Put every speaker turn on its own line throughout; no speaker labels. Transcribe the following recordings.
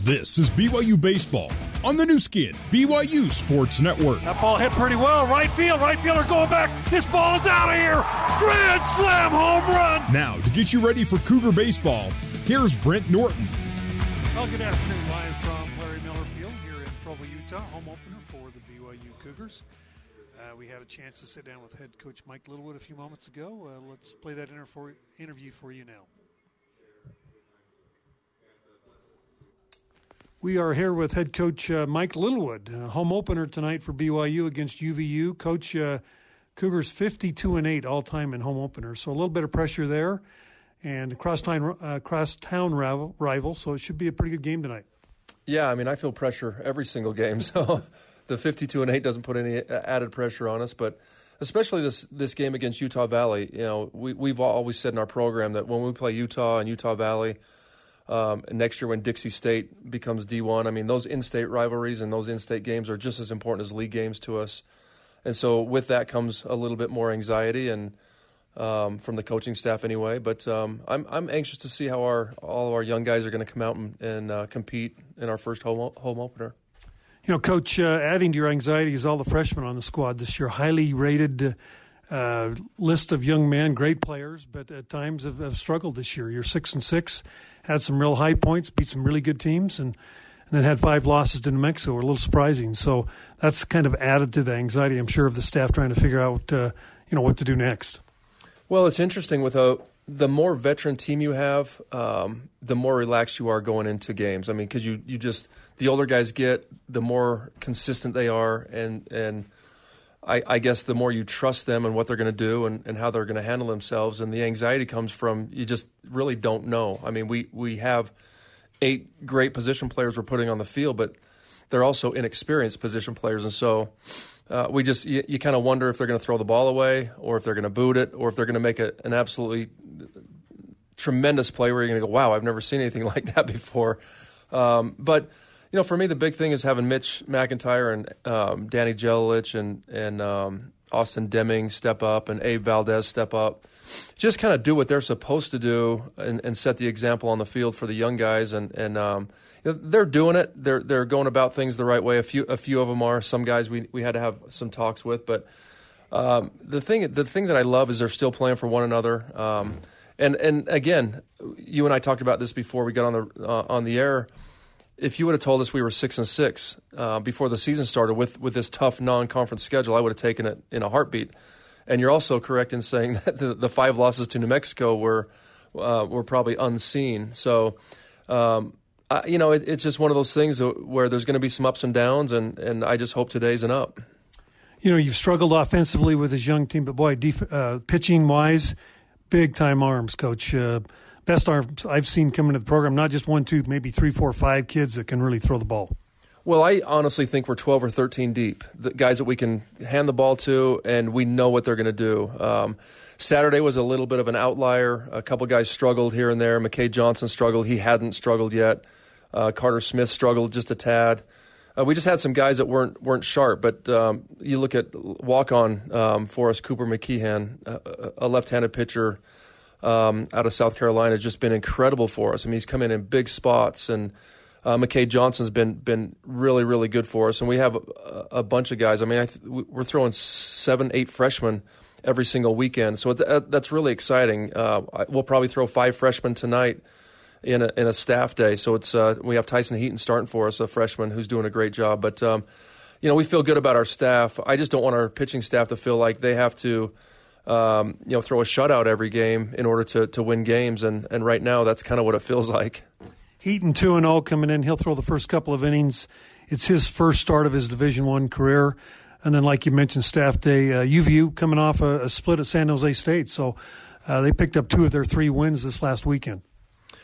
This is BYU Baseball on the Nu Skin, BYU Sports Network.
That ball hit pretty well. Right field, right fielder going back. This ball is out of here. Grand slam home run.
Now, to get you ready for Cougar Baseball, here's Brent Norton.
Well, good afternoon, live from Larry Miller Field here in Provo, Utah. Home opener for the BYU Cougars. Uh, we had a chance to sit down with head coach Mike Littlewood a few moments ago. Uh, let's play that inter- for, interview for you now. We are here with head coach uh, Mike Littlewood, uh, home opener tonight for BYU against UVU. Coach, uh, Cougars 52 and 8 all time in home openers, so a little bit of pressure there, and crosstown uh, crosstown rival, rival, so it should be a pretty good game tonight.
Yeah, I mean, I feel pressure every single game, so the 52 and 8 doesn't put any added pressure on us, but especially this this game against Utah Valley. You know, we we've always said in our program that when we play Utah and Utah Valley um, next year, when Dixie State becomes D1, I mean, those in state rivalries and those in state games are just as important as league games to us. And so, with that comes a little bit more anxiety and um, from the coaching staff anyway. But um, I'm I'm anxious to see how our all of our young guys are going to come out and, and uh, compete in our first home home opener.
You know, Coach, uh, adding to your anxiety is all the freshmen on the squad this year, highly rated uh, list of young men, great players, but at times have, have, struggled this year. You're six and six, had some real high points, beat some really good teams, and, and then had five losses to New Mexico. Were a little surprising. So that's kind of added to the anxiety, I'm sure, of the staff trying to figure out, uh, you know, what to do next.
Well, it's interesting with a the more veteran team you have, um, the more relaxed you are going into games. I mean, because you you just the older guys get, the more consistent they are, and and I, I, guess the more you trust them and what they're going to do and, and how they're going to handle themselves, and the anxiety comes from you just really don't know. I mean, we we have eight great position players we're putting on the field, but they're also inexperienced position players, and so uh, we just you, you kind of wonder if they're going to throw the ball away, or if they're going to boot it, or if they're going to make a, an absolutely tremendous play where you're going to go, "Wow, I've never seen anything like that before." Um, but you know, for me, the big thing is having Mitch McIntyre and um, Danny Jelilich and and um, Austin Deming step up and Abe Valdez step up. Just kind of do what they're supposed to do and, and, set the example on the field for the young guys. And and um, you know, they're doing it. They're they're going about things the right way. A few a few of them are. Some guys we we had to have some talks with, but um, the thing the thing that I love is they're still playing for one another. Um, and and again, you and I talked about this before we got on the uh, on the air if you would have told us we were six and six uh, before the season started with with this tough non-conference schedule, I would have taken it in a heartbeat. And you're also correct in saying that the, the five losses to New Mexico were uh, were probably unseen. So, um, I, you know, it, it's just one of those things where there's going to be some ups and downs, and and I just hope today's an up.
You know, you've struggled offensively with this young team, but boy, def- uh, pitching wise, big time arms, coach. Best arms I've seen come into the program. Not just one, two, maybe three, four, five kids that can really throw the ball.
Well, I honestly think we're 12 or 13 deep. The guys that we can hand the ball to, and we know what they're going to do. Um, Saturday was a little bit of an outlier. A couple guys struggled here and there. McKay Johnson struggled. He hadn't struggled yet. Uh, Carter Smith struggled just a tad. Uh, we just had some guys that weren't weren't sharp. But um, you look at walk on um, for us, Cooper McKeehan, a, a left-handed pitcher um, out of South Carolina has just been incredible for us. I mean, he's come in in big spots, and uh, McKay Johnson's been been really really good for us. And we have a, a bunch of guys. I mean, I th- we're throwing seven, eight freshmen every single weekend, so uh, that's really exciting. Uh, we'll probably throw five freshmen tonight in a, in a staff day. So it's uh, we have Tyson Heaton starting for us, a freshman who's doing a great job. But um, you know, we feel good about our staff. I just don't want our pitching staff to feel like they have to um, you know, throw a shutout every game in order to, to win games. And, and right now, that's kind of what it feels like.
Heaton 2 and 0 coming in. He'll throw the first couple of innings. It's his first start of his Division One career. And then, like you mentioned, staff day, uh, UVU coming off a, a, split at San Jose State. So uh, they picked up two of their three wins this last weekend.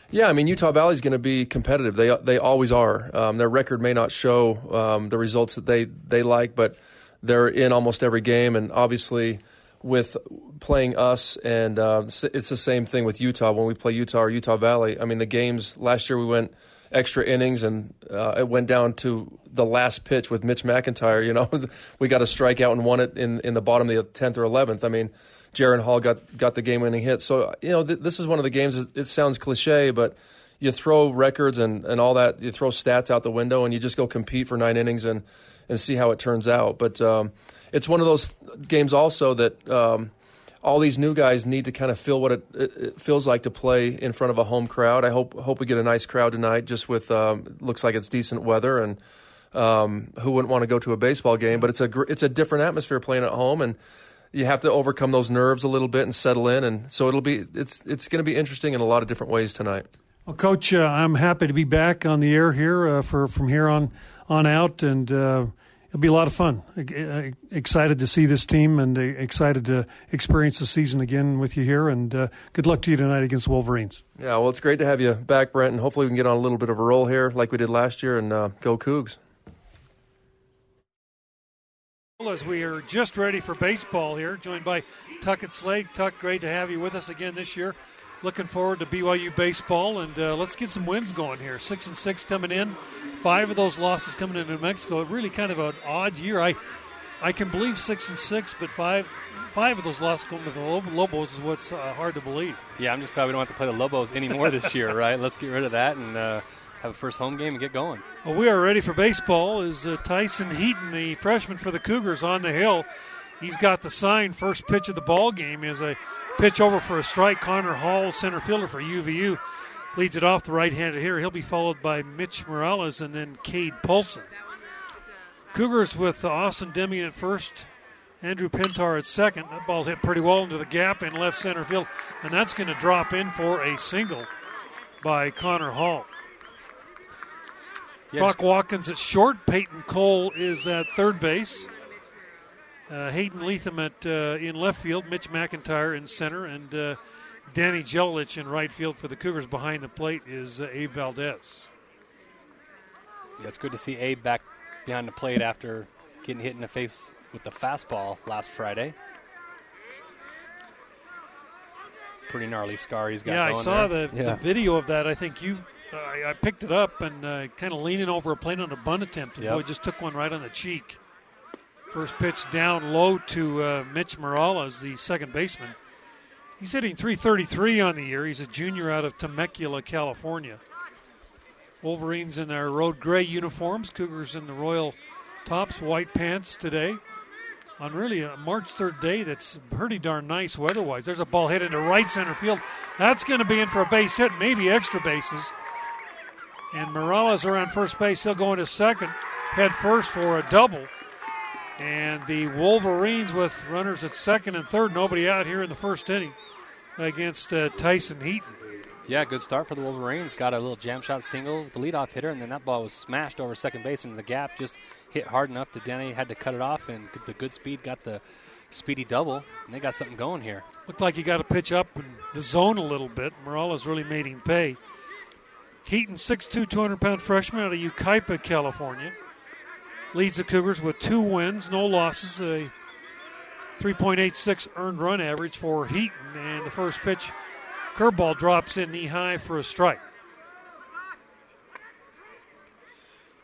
Yeah, I mean Utah Valley is going to be competitive. They they always are. Um, their record may not show um, the results that they they like, but they're in almost every game, and obviously with playing us, and uh, it's the same thing with Utah when we play Utah or Utah Valley. I mean, the games last year we went extra innings, and uh, it went down to the last pitch with Mitch McIntyre. You know, we got a strikeout and won it in in the bottom of the tenth or eleventh. I mean, Jaren Hall got got the game winning hit. So you know th- this is one of the games. It sounds cliche, but you throw records and, and all that. You throw stats out the window, and you just go compete for nine innings and and see how it turns out. But um, it's one of those games also that. Um, all these new guys need to kind of feel what it, it, feels like to play in front of a home crowd. I hope hope we get a nice crowd tonight. Just with um, looks like it's decent weather, and um, who wouldn't want to go to a baseball game? But it's a it's a different atmosphere playing at home, and you have to overcome those nerves a little bit and settle in. And so it'll be it's it's going to be interesting in a lot of different ways tonight.
Well, Coach, uh, I'm happy to be back on the air here uh, for from here on on out, and uh, it'll be a lot of fun. Excited to see this team, and uh, excited to experience the season again with you here. And uh, good luck to you tonight against the Wolverines.
Yeah, well, it's great to have you back, Brent, and hopefully we can get on a little bit of a roll here, like we did last year, and uh, go Cougs.
As we are just ready for baseball here, joined by Tuckett Slade. Tuck, great to have you with us again this year looking forward to BYU baseball, and uh, let's get some wins going here. Six and six coming in, five of those losses coming to New Mexico. Really kind of an odd year. I I can believe six and six, but five five of those losses coming to the Lobos is what's uh, hard to believe.
Yeah, I'm just glad we don't have to play the Lobos anymore this year, right? Let's get rid of that and. Uh, have a first home game and get going.
Well, we are ready for baseball. Is uh, Tyson Heaton, the freshman for the Cougars, on the hill? He's got the sign. First pitch of the ball game is a Pitch over for a strike. Connor Hall, center fielder for UVU, leads it off the right handed here. He'll be followed by Mitch Morales and then Cade Polson. Cougars with Austin Deming at first, Andrew Pintar at second. That ball's hit pretty well into the gap in left center field, and that's going to drop in for a single by Connor Hall. Yes. Brock Watkins at short. Peyton Cole is at third base. Uh, Hayden Leatham at uh, in left field, Mitch McIntyre in center, and uh, Danny Jelich in right field for the Cougars. Behind the plate is uh, Abe Valdez.
Yeah, it's good to see Abe back behind the plate after getting hit in the face with the fastball last Friday. Pretty gnarly scar he's got.
Yeah,
I
saw
the,
yeah. the, video of that. I think you, I, I picked it up and uh, kind of leaning over a plate on a bunt attempt, and yep. boy just took one right on the cheek. First pitch down low to uh, Mitch Morales, the second baseman. He's hitting 333 on the year. He's a junior out of Temecula, California. Wolverines in their road gray uniforms, Cougars in the royal tops, white pants today. On really a March 3rd day that's pretty darn nice weather wise. There's a ball hit into right center field. That's going to be in for a base hit, maybe extra bases. And Morales around first base. He'll go into second, head first for a double. And the Wolverines with runners at second and third, nobody out here in the first inning against uh, Tyson Heaton.
Yeah, good start for the Wolverines. Got a little jam shot single, the leadoff hitter, and then that ball was smashed over second base into the gap. Just hit hard enough that Denny had to cut it off, and the good speed got the speedy double, and they got something going here.
Looked like he got to pitch up in the zone a little bit. Morales really made him pay. Heaton, 6'2", 200 pound freshman out of Yucaipa, California leads the Cougars with two wins, no losses, a 3.86 earned run average for Heaton. And the first pitch, curveball drops in knee high for a strike.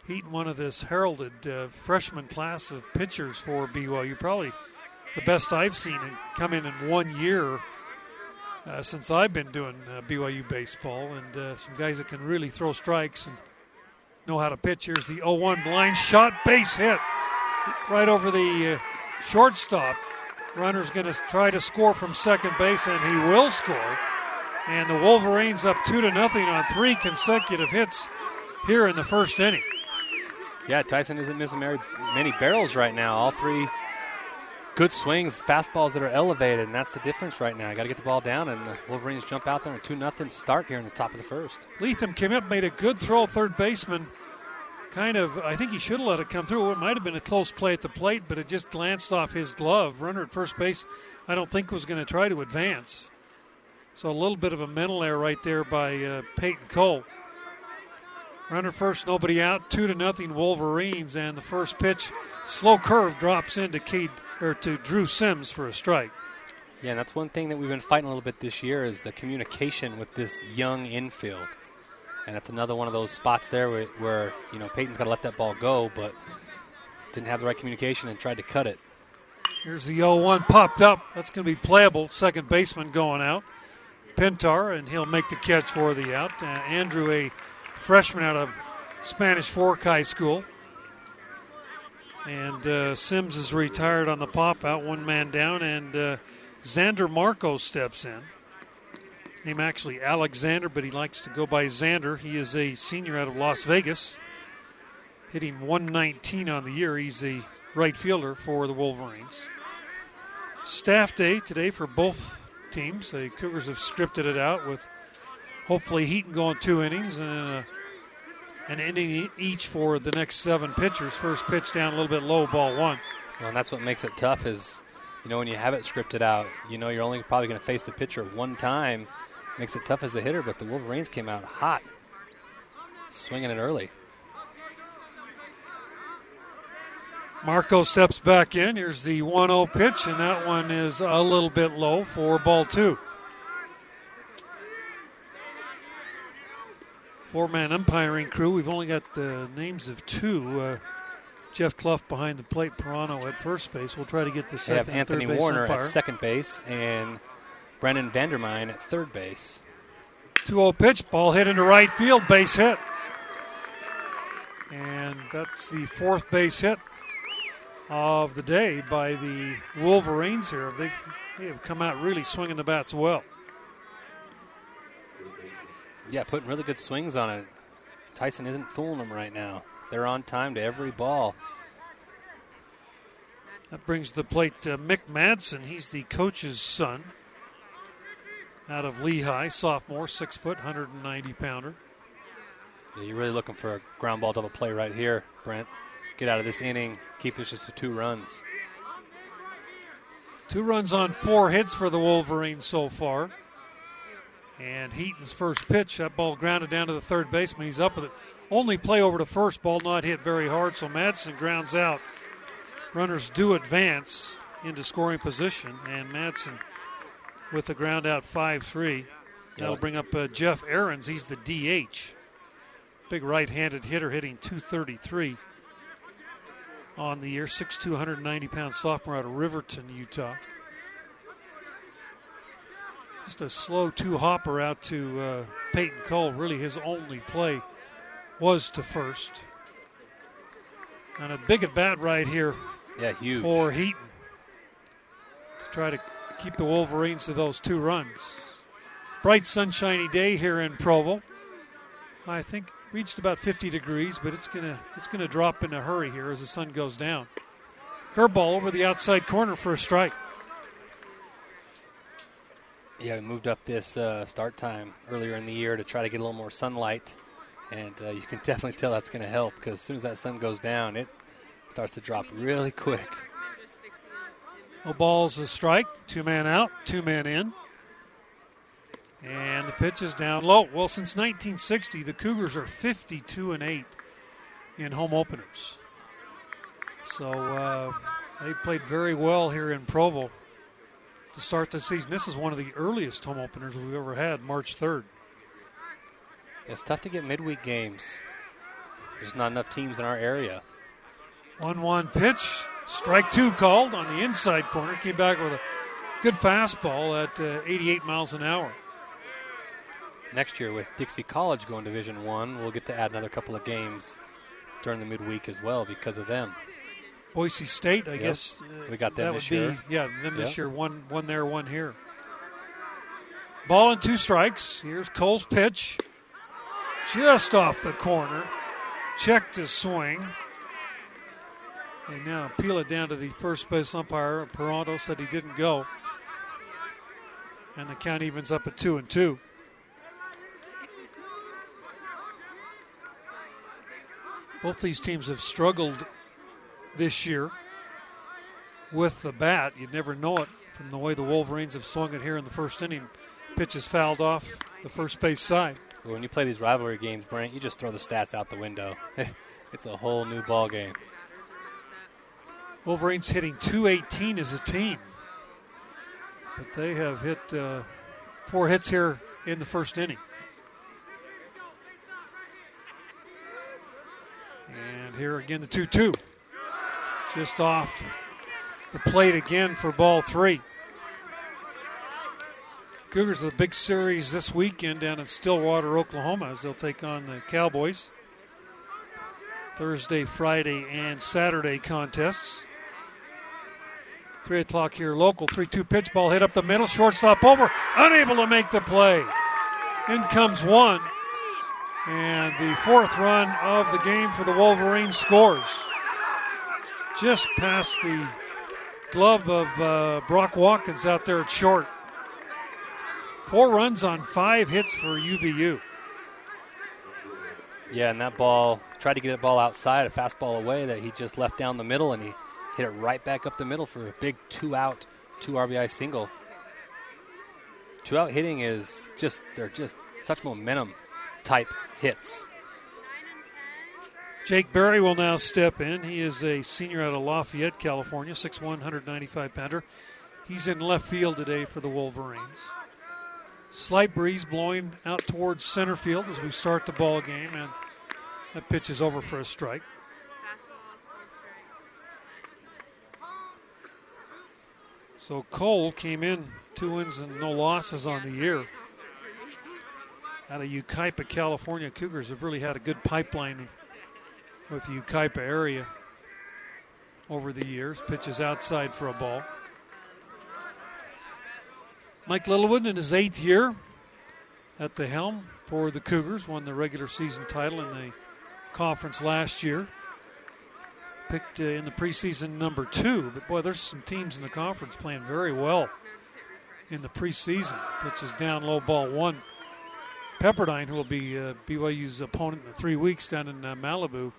Heaton, one of this heralded uh, freshman class of pitchers for BYU, probably the best I've seen and come in in one year uh, since I've been doing uh, BYU baseball, and uh, some guys that can really throw strikes and know how to pitch. Here's the 0 1 blind shot, base hit right over the uh, shortstop. Runner's going to try to score from second base, and he will score. And the Wolverines up two to nothing on three consecutive hits here in the first inning.
Yeah, Tyson isn't missing many barrels right now. All three good swings, fastballs that are elevated, and that's the difference right now. Got to get the ball down, and the Wolverines jump out there and two nothing start here in the top of the first.
Leatham came up, made a good throw, third baseman kind of, I think he should have let it come through. It might have been a close play at the plate, but it just glanced off his glove. Runner at first base, I don't think was going to try to advance. So a little bit of a mental error right there by uh, Peyton Cole. Runner first, nobody out. Two to nothing Wolverines, and the first pitch, slow curve drops into Cade or to Drew Sims for a strike.
Yeah, and that's one thing that we've been fighting a little bit this year is the communication with this young infield and that's another one of those spots there where, where you know Peyton's got to let that ball go, but didn't have the right communication and tried to cut it.
Here's the 0 1 popped up. That's going to be playable. Second baseman going out. Pintar, and he'll make the catch for the out. Uh, Andrew, a freshman out of Spanish Fork High School. And uh, Sims is retired on the pop out, one man down, and uh, Xander Marco steps in. Name actually Alexander, but he likes to go by Xander. He is a senior out of Las Vegas, hitting 119 on the year. He's a right fielder for the Wolverines. Staff day today for both teams. The Cougars have scripted it out with hopefully Heaton going two innings and a, an inning each for the next seven pitchers. First pitch down a little bit low, ball one.
Well, and that's what makes it tough is, you know, when you have it scripted out, you know you're only probably going to face the pitcher one time. Makes it tough as a hitter, but the Wolverines came out hot, swinging it early.
Marco steps back in. Here's the 1 0 pitch, and that one is a little bit low for ball two. Four man umpiring crew. We've only got the names of two. Uh, Jeff Clough behind the plate, Pirano at first base. We'll try to get the
They
second
have Anthony
and third base
Warner
umpire.
at second base and Brendan Vandermine at third base.
2 0 pitch, ball hit into right field, base hit. And that's the fourth base hit of the day by the Wolverines here. They've, they have come out really swinging the bats well.
Yeah, putting really good swings on it. Tyson isn't fooling them right now. They're on time to every ball.
That brings to the plate uh, Mick Madsen. He's the coach's son out of Lehi, sophomore, six foot, 190 pounder.
Yeah, you're really looking for a ground ball double play right here, Brent. Get out of this inning. Keep this just to two runs.
Two runs on four hits for the Wolverines so far. And Heaton's first pitch, that ball grounded down to the third baseman. He's up with it. Only play over to first, ball not hit very hard, so Madsen grounds out. Runners do advance into scoring position, and Madsen with the ground out 5 3. That'll bring up uh, Jeff Aarons. He's the DH. Big right handed hitter hitting 233 on the year, 6'2, 190 pound sophomore out of Riverton, Utah. Just a slow two hopper out to uh, Peyton Cole. Really, his only play was to first. And a big at bat right here
Yeah, huge.
for Heaton to try to keep the Wolverines to those two runs. Bright sunshiny day here in Provo. I think reached about 50 degrees, but it's gonna it's gonna drop in a hurry here as the sun goes down. Curveball over the outside corner for a strike.
Yeah, we moved up this uh, start time earlier in the year to try to get a little more sunlight, and uh, you can definitely tell that's going to help because as soon as that sun goes down, it starts to drop really quick.
No balls a strike. Two man out, two man in. And the pitch is down low. Well, since 1960, the Cougars are 52 and 8 in home openers. So uh, they played very well here in Provo to start the season. This is one of the earliest home openers we've ever had, March 3rd.
It's tough to get midweek games. There's not enough teams in our area.
1 1 pitch. Strike two called on the inside corner. Came back with a good fastball at uh, 88 miles an hour.
Next year, with Dixie College going Division One, we'll get to add another couple of games during the midweek as well because of them.
Boise State, I
Yep.
guess. uh,
We got them
that
this
would
year.
be yeah, them this year. One one there, one here. Ball and two strikes. Here's Cole's pitch, just off the corner. Checked his swing. They now peel it down to the first base umpire. Peranto said he didn't go, and the count evens up at two and two. Both these teams have struggled this year with the bat. You'd never know it from the way the Wolverines have swung it here in the first inning. Pitch is fouled off the first base side.
When you play these rivalry games, Brent, you just throw the stats out the window. it's a whole new ball game.
Wolverines hitting 218 as a team. But they have hit uh, four hits here in the first inning. And here again, the 2 2. Just off the plate again for ball three. Cougars with a big series this weekend down in Stillwater, Oklahoma, as they'll take on the Cowboys. Thursday, Friday, and Saturday contests. Three o'clock here, local. 3 2 pitch ball hit up the middle. Shortstop over. Unable to make the play. In comes one. And the fourth run of the game for the Wolverines scores. Just past the glove of uh, Brock Watkins out there at short. Four runs on five hits for UVU.
Yeah, and that ball tried to get a ball outside, a fastball away that he just left down the middle, and he hit it right back up the middle for a big two out, two RBI single. Two out hitting is just, they're just such momentum type hits.
Jake Berry will now step in. He is a senior out of Lafayette, California, 6'1, 195 pounder. He's in left field today for the Wolverines. Slight breeze blowing out towards center field as we start the ball game, and that pitch is over for a strike. So Cole came in two wins and no losses on the year. Out of Yucaipa, California, Cougars have really had a good pipeline with the Yucaipa area over the years. Pitches outside for a ball. Mike Littlewood in his eighth year at the helm for the Cougars, won the regular season title in the conference last year picked uh, in the preseason number two. But boy, there's some teams in the conference playing very well in the preseason. Pitches down low ball one. Pepperdine, who will be uh, BYU's opponent in three weeks down in uh, Malibu.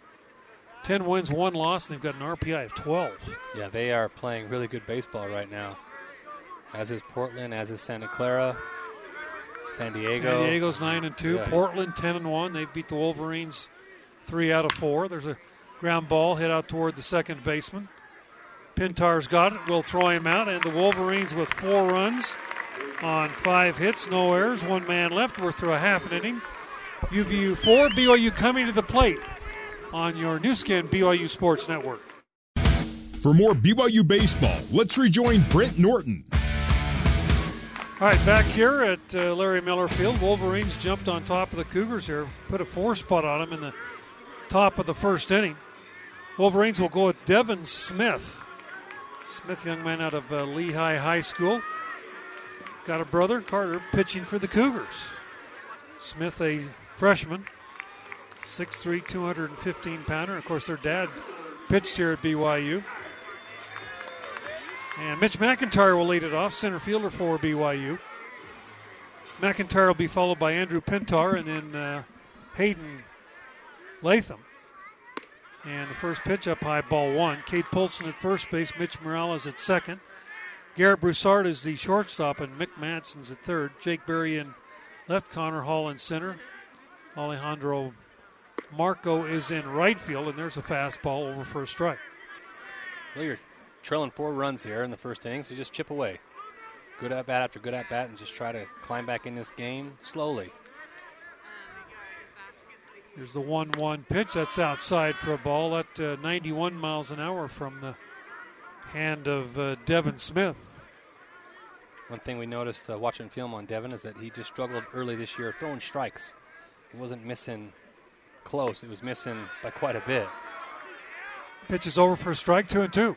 10 wins, one loss, and they've got an RPI of 12.
Yeah, they are playing really good baseball right now. As is Portland, as is Santa Clara, San Diego.
San Diego's 9 and 2.
Yeah.
Portland 10 and 1. They've beat the Wolverines 3 out of 4. There's a Ground ball hit out toward the second baseman. Pintar's got it. We'll throw him out. And the Wolverines with four runs on five hits, no errors, one man left. We're through a half an inning. UVU four, BYU coming to the plate on your Nu Skin BYU Sports Network.
For more BYU baseball, let's rejoin Brent Norton.
All right, back here at uh, Larry Miller Field, Wolverines jumped on top of the Cougars here, put a four spot on them in the top of the first inning. Wolverines will go with Devin Smith. Smith, young man out of uh, Lehi High School. Got a brother, Carter, pitching for the Cougars. Smith, a freshman, 6'3, 215 pounder. Of course, their dad pitched here at BYU. And Mitch McIntyre will lead it off, center fielder for BYU. McIntyre will be followed by Andrew Pintar and then uh, Hayden Latham. And the first pitch up high, ball one. Kate Polson at first base, Mitch Morales at second. Garrett Broussard is the shortstop, and Mick Madsen's at third. Jake Berry in left, Connor Hall in center. Alejandro Marco is in right field, and there's a fastball over for a strike.
Well, you're trailing four runs here in the first inning, so just chip away. Good at bat after good at bat, and just try to climb back in this game slowly.
There's the 1 1 pitch. That's outside for a ball at uh, 91 miles an hour from the hand of uh, Devin Smith.
One thing we noticed uh, watching film on Devin is that he just struggled early this year throwing strikes. He wasn't missing close, it was missing by quite a bit.
Pitch is over for a strike, 2 and 2.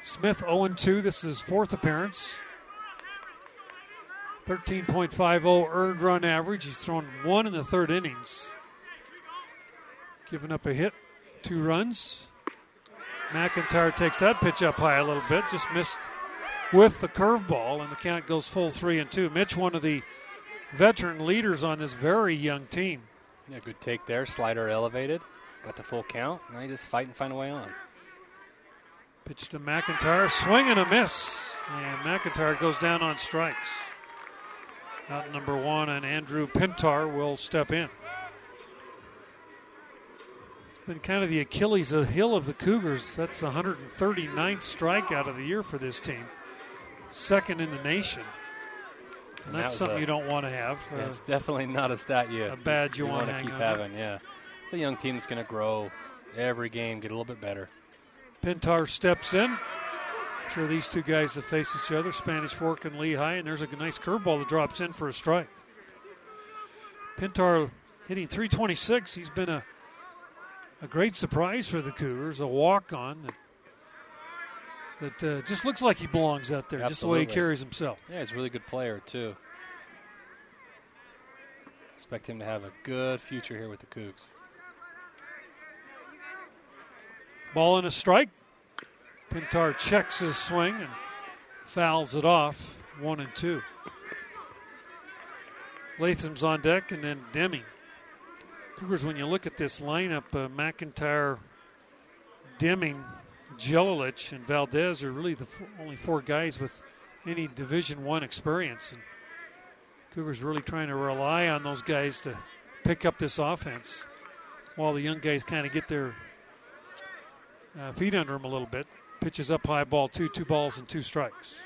Smith 0 2. This is his fourth appearance. 13.50 earned run average. He's thrown one in the third innings. Giving up a hit, two runs. McIntyre takes that pitch up high a little bit, just missed with the curveball, and the count goes full three and two. Mitch, one of the veteran leaders on this very young team.
Yeah, good take there. Slider elevated. Got the full count. Now you just fight and find a way on.
Pitch to McIntyre, swing and a miss. And McIntyre goes down on strikes. Out number one, and Andrew Pintar will step in been kind of the Achilles heel of the Cougars. That's the 139th strikeout of the year for this team, second in the nation. And, and that's that something a, you don't want to have.
Yeah, uh, it's definitely not a stat you
a badge you,
you
want
to keep having. Yeah, it's a young team that's going to grow every game, get a little bit better.
Pintar steps in, sure these two guys have faced each other, Spanish Fork and Lehi, and there's a nice curveball that drops in for a strike. Pintar hitting 326. He's been a a great surprise for the Cougars, a walk on that, that uh, just looks like he belongs out there,
Absolutely.
just the way he carries himself.
Yeah, he's a really good player, too. Expect him to have a good future here with the Cougs.
Ball and a strike. Pintar checks his swing and fouls it off. One and two. Latham's on deck, and then Deming. Cougars, when you look at this lineup, uh, McIntyre, Deming, Jelilich, and Valdez are really the f- only four guys with any Division One experience. And Cougars really trying to rely on those guys to pick up this offense, while the young guys kind of get their uh, feet under them a little bit. Pitches up high, ball two, two balls and two strikes.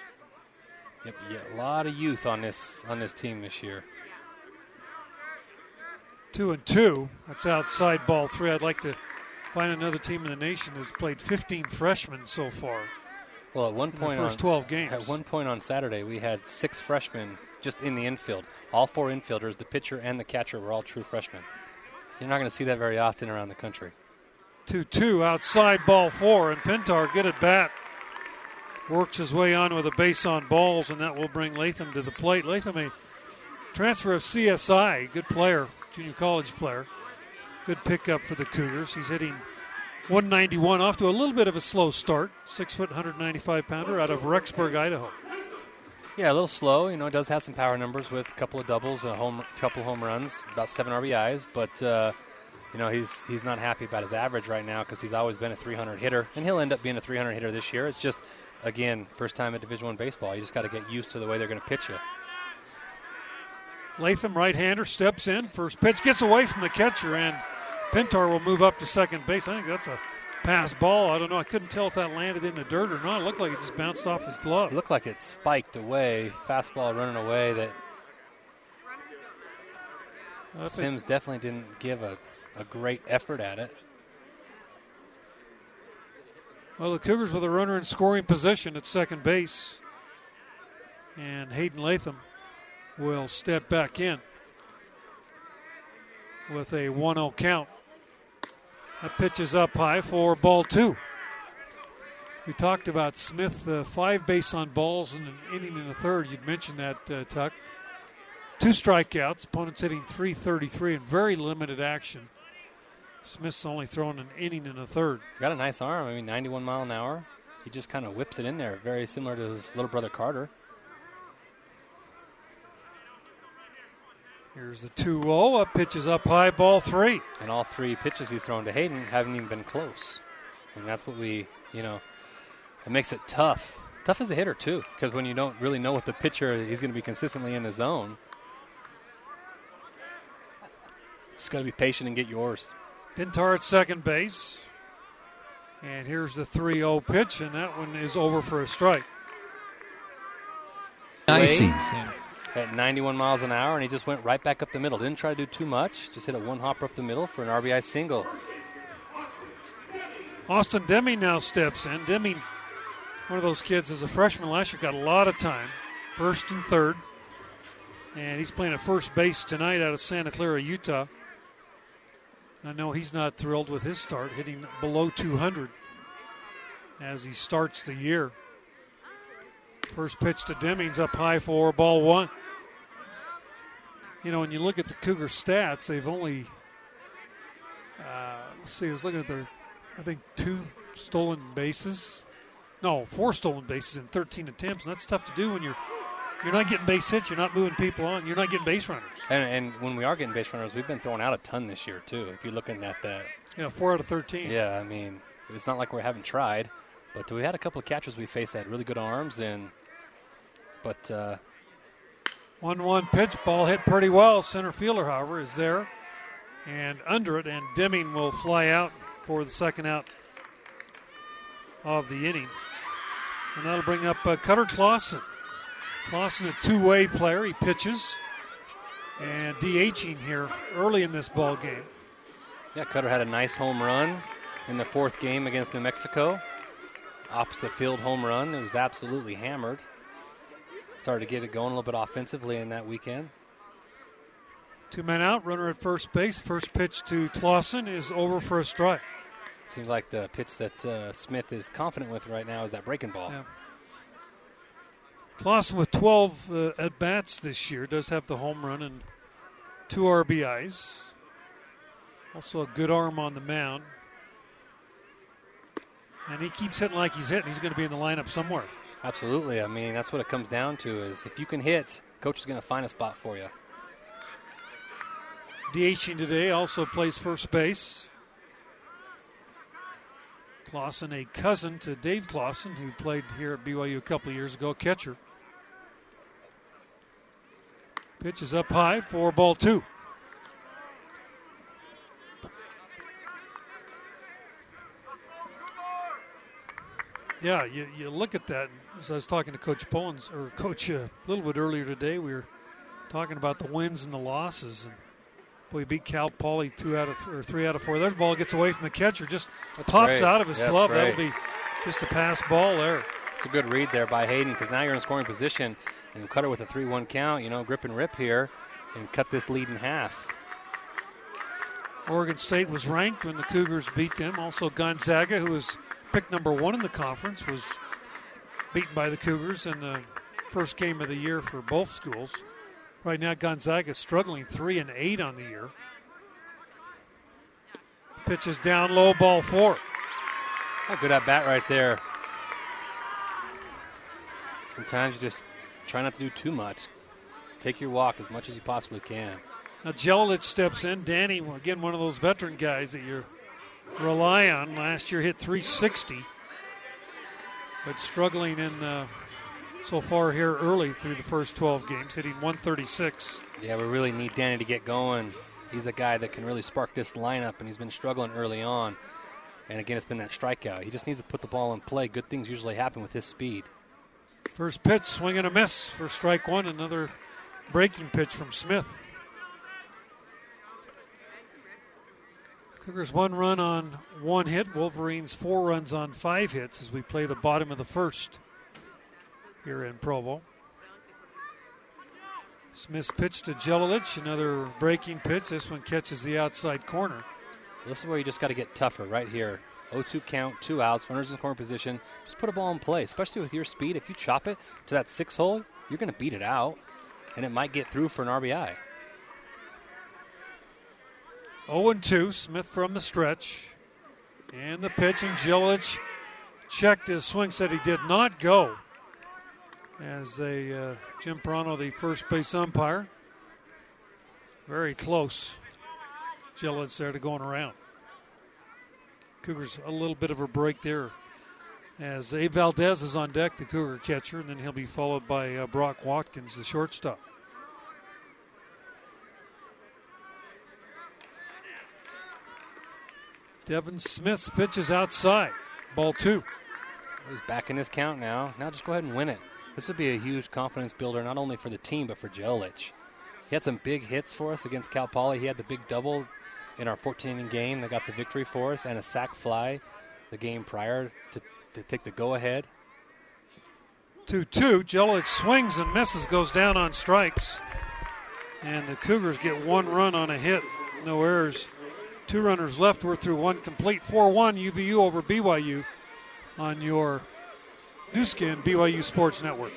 Yep, yeah, a lot of youth on this on this team this year.
Two and two. That's outside ball three. I'd like to find another team in the nation that's played 15 freshmen so far
Well, at one point
first
on
12 games.
at one point on Saturday, we had six freshmen just in the infield. All four infielders, the pitcher and the catcher, were all true freshmen. You're not going to see that very often around the country.
2 2 outside ball four, and Pintar get it back. Works his way on with a base on balls, and that will bring Latham to the plate. Latham, a transfer of CSI, good player, junior college player. Good pickup for the Cougars. He's hitting 191 off to a little bit of a slow start. Six foot, 195 pounder out of Rexburg, Idaho.
Yeah, a little slow. You know, does have some power numbers with a couple of doubles, a home, couple home runs, about seven RBIs. But uh, you know, he's he's not happy about his average right now because he's always been a 300 hitter, and he'll end up being a 300 hitter this year. It's just, again, first time at Division One baseball. You just got to get used to the way they're going to pitch you.
Latham, right hander, steps in. First pitch gets away from the catcher, and Pintar will move up to second base. I think that's a pass ball. I don't know. I couldn't tell if that landed in the dirt or not. It looked like it just bounced off his glove.
It looked like it spiked away, fastball running away. That Sims definitely didn't give a, a great effort at it.
Well, the Cougars with a runner in scoring position at second base. And Hayden Latham will step back in with a 1 0 count. That pitch is up high for ball two. We talked about Smith, uh, five base on balls in an inning and a third. You'd mentioned that, uh, Tuck. Two strikeouts. Opponents hitting 333 and very limited action. Smith's only thrown an inning and a third.
Got a nice arm. I mean, 91 mile an hour. He just kind of whips it in there, very similar to his little brother Carter.
Here's the 2 0. Up pitches up high, ball three.
And all three pitches he's thrown to Hayden haven't even been close. And that's what we, you know, it makes it tough. Tough as a hitter, too, because when you don't really know what the pitcher, he's going to be consistently in the zone. Just got to be patient and get yours.
Pintar at second base. And here's the 3 0 pitch, and that one is over for a strike.
Ices.
At 91 miles an hour, and he just went right back up the middle. Didn't try to do too much. Just hit a one hopper up the middle for an RBI single.
Austin Deming now steps in. Deming, one of those kids as a freshman last year, got a lot of time, first and third. And he's playing at first base tonight out of Santa Clara, Utah. I know he's not thrilled with his start, hitting below 200 as he starts the year. First pitch to Demings up high for ball one. You know, when you look at the Cougar stats, they've only, uh, let's see, I was looking at their, I think, two stolen bases. No, four stolen bases in 13 attempts, and that's tough to do when you're you're not getting base hits, you're not moving people on, you're not getting base runners.
And, and when we are getting base runners, we've been throwing out a ton this year, too. If you're looking at that
Yeah, four out of 13.
Yeah, I mean, it's not like we haven't tried, but we had a couple of catchers we faced that had really good arms, and but uh,
One one pitch, ball hit pretty well. Center fielder, however, is there and under it, and Deming will fly out for the second out of the inning. And that'll bring up uh, Cutter Clausen. Clausen, a two way player, he pitches and DHing here early in this ball game.
yeah, Cutter had a nice home run in the fourth game against New Mexico. opposite field home run. It was absolutely hammered. Started to get it going a little bit offensively in that weekend.
Two men out, runner at first base. First pitch to Clausen is over for a strike.
Seems like the pitch that uh, Smith is confident with right now is that breaking ball.
Yeah. Clausen with 12 uh, at bats this year does have the home run and two RBIs. Also a good arm on the mound. And he keeps hitting like he's hitting. He's going to be in the lineup somewhere.
Absolutely. I mean, that's what it comes down to is if you can hit, coach is going to find a spot for you.
DHing today also plays first base. Clausen, a cousin to Dave Clausen, who played here at BYU a couple years ago, catcher. Pitch is up high for ball two. Yeah, you, you look at that. As I was talking to Coach Pollins, or Coach uh, a little bit earlier today, we were talking about the wins and the losses. And boy, beat Cal Poly two out of th- or three out of four. That ball gets away from the catcher, just
That's
pops
great.
out of his
that's
glove.
great.
That'll be just a pass ball there.
It's a good read there by Hayden because now you're in scoring position and cut it with a 3 1 count, you know, grip and rip here and cut this lead in half.
Oregon State was ranked when the Cougars beat them. Also, Gonzaga, who was picked number one in the conference, was beaten by the Cougars in the first game of the year for both schools. Right now, Gonzaga is struggling three and eight on the year. Pitch is down low, ball four.
A good at bat right there. Sometimes you just try not to do too much. Take your walk as much as you possibly can.
Now Jelilich steps in. Danny, again, one of those veteran guys that you rely on. Last year hit 360, but struggling in uh, so far here early through the first 12 games, hitting 136.
Yeah, we really need Danny to get going. He's a guy that can really spark this lineup, and he's been struggling early on. And again, it's been that strikeout. He just needs to put the ball in play. Good things usually happen with his speed.
First pitch, swing and a miss for strike one. Another breaking pitch from Smith. Cougars one run on one hit. Wolverines four runs on five hits as we play the bottom of the first here in Provo. Smith's pitch to Jelilich, another breaking pitch. This one catches the outside corner.
This is where you just got to get tougher right here. 0-2 count, two outs, runners in scoring position. Just put a ball in play, especially with your speed. If you chop it to that six hole, you're going to beat it out, and it might get through for an RBI.
0 and 2. Smith from the stretch. And the pitch, and Jelilich checked his swing, said he did not go. As they, uh, Jim Prano, the first base umpire, very close. Jelilich there to going around. Cougars a little bit of a break there. As Abe Valdez is on deck, the Cougar catcher, and then he'll be followed by uh, Brock Watkins, the shortstop. Devin Smith's pitch is outside. Ball two.
He's back in his count now. Now just go ahead and win it. This would be a huge confidence builder, not only for the team, but for Jelic. He had some big hits for us against Cal Poly. He had the big double in our 14 inning game that got the victory for us, and a sac fly the game prior to, to take the go ahead.
2 2. Jelic swings and misses, goes down on strikes. And the Cougars get one run on a hit. No errors. Two runners left. We're through one complete. 4 1 UVU over BYU on your Nu Skin BYU Sports Network.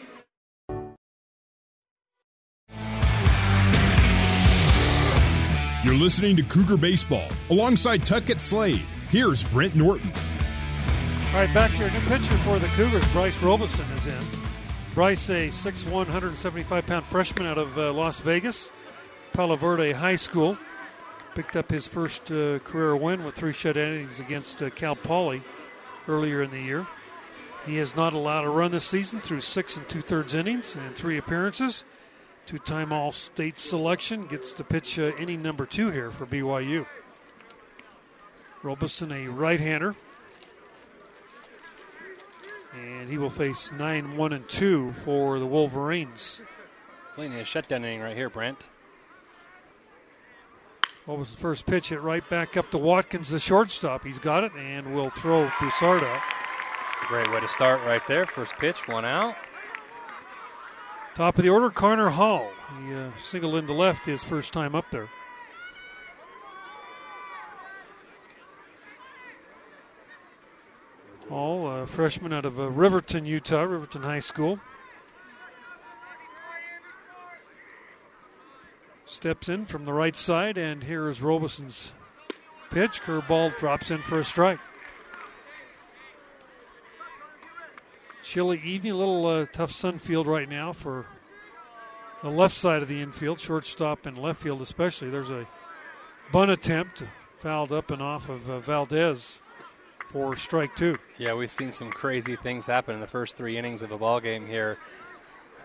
You're listening to Cougar Baseball alongside Tuckett Slade. Here's Brent Norton.
All right, back here. New pitcher for the Cougars, Bryce Robeson, is in. Bryce, a 6'1, 175 pound freshman out of uh, Las Vegas, Palo Verde High School. Picked up his first uh, career win with three shut innings against uh, Cal Poly earlier in the year. He has not allowed a run this season through six and two thirds innings and three appearances. Two time All State selection gets to pitch uh, inning number two here for BYU. Robeson, a right hander. And he will face 9 1 and 2 for the Wolverines.
Playing a shutdown inning right here, Brent.
What was the first pitch? Hit right back up to Watkins, the shortstop. He's got it and will throw Broussard out.
It's a great way to start right there. First pitch, one out.
Top of the order, Connor Hall. He uh, singled into left his first time up there. Hall, a freshman out of uh, Riverton, Utah, Riverton High School. Steps in from the right side, and here is Robeson's pitch. Curveball drops in for a strike. Chilly evening, a little uh, tough sun field right now for the left side of the infield, shortstop and left field especially. There's a bunt attempt fouled up and off of uh, Valdez for strike two.
Yeah, we've seen some crazy things happen in the first three innings of a ball game here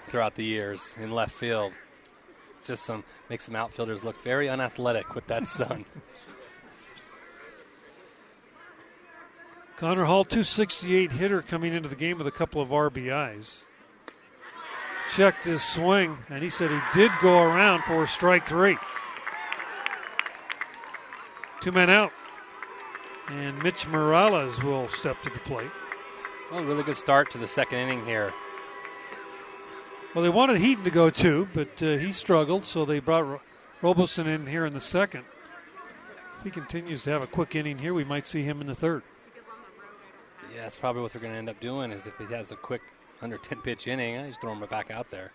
throughout the years in left field. Just some makes some outfielders look very unathletic with that sun.
Connor Hall, 268 hitter coming into the game with a couple of RBIs. Checked his swing, and he said he did go around for strike three. Two men out. And Mitch Morales will step to the plate.
Well, really good start to the second inning here.
Well, they wanted Heaton to go too, but uh, he struggled, so they brought Ro- Robeson in here in the second. If he continues to have a quick inning here, we might see him in the third.
Yeah, that's probably what they're going to end up doing. Is if he has a quick under 10 pitch inning, I just throw him back out there.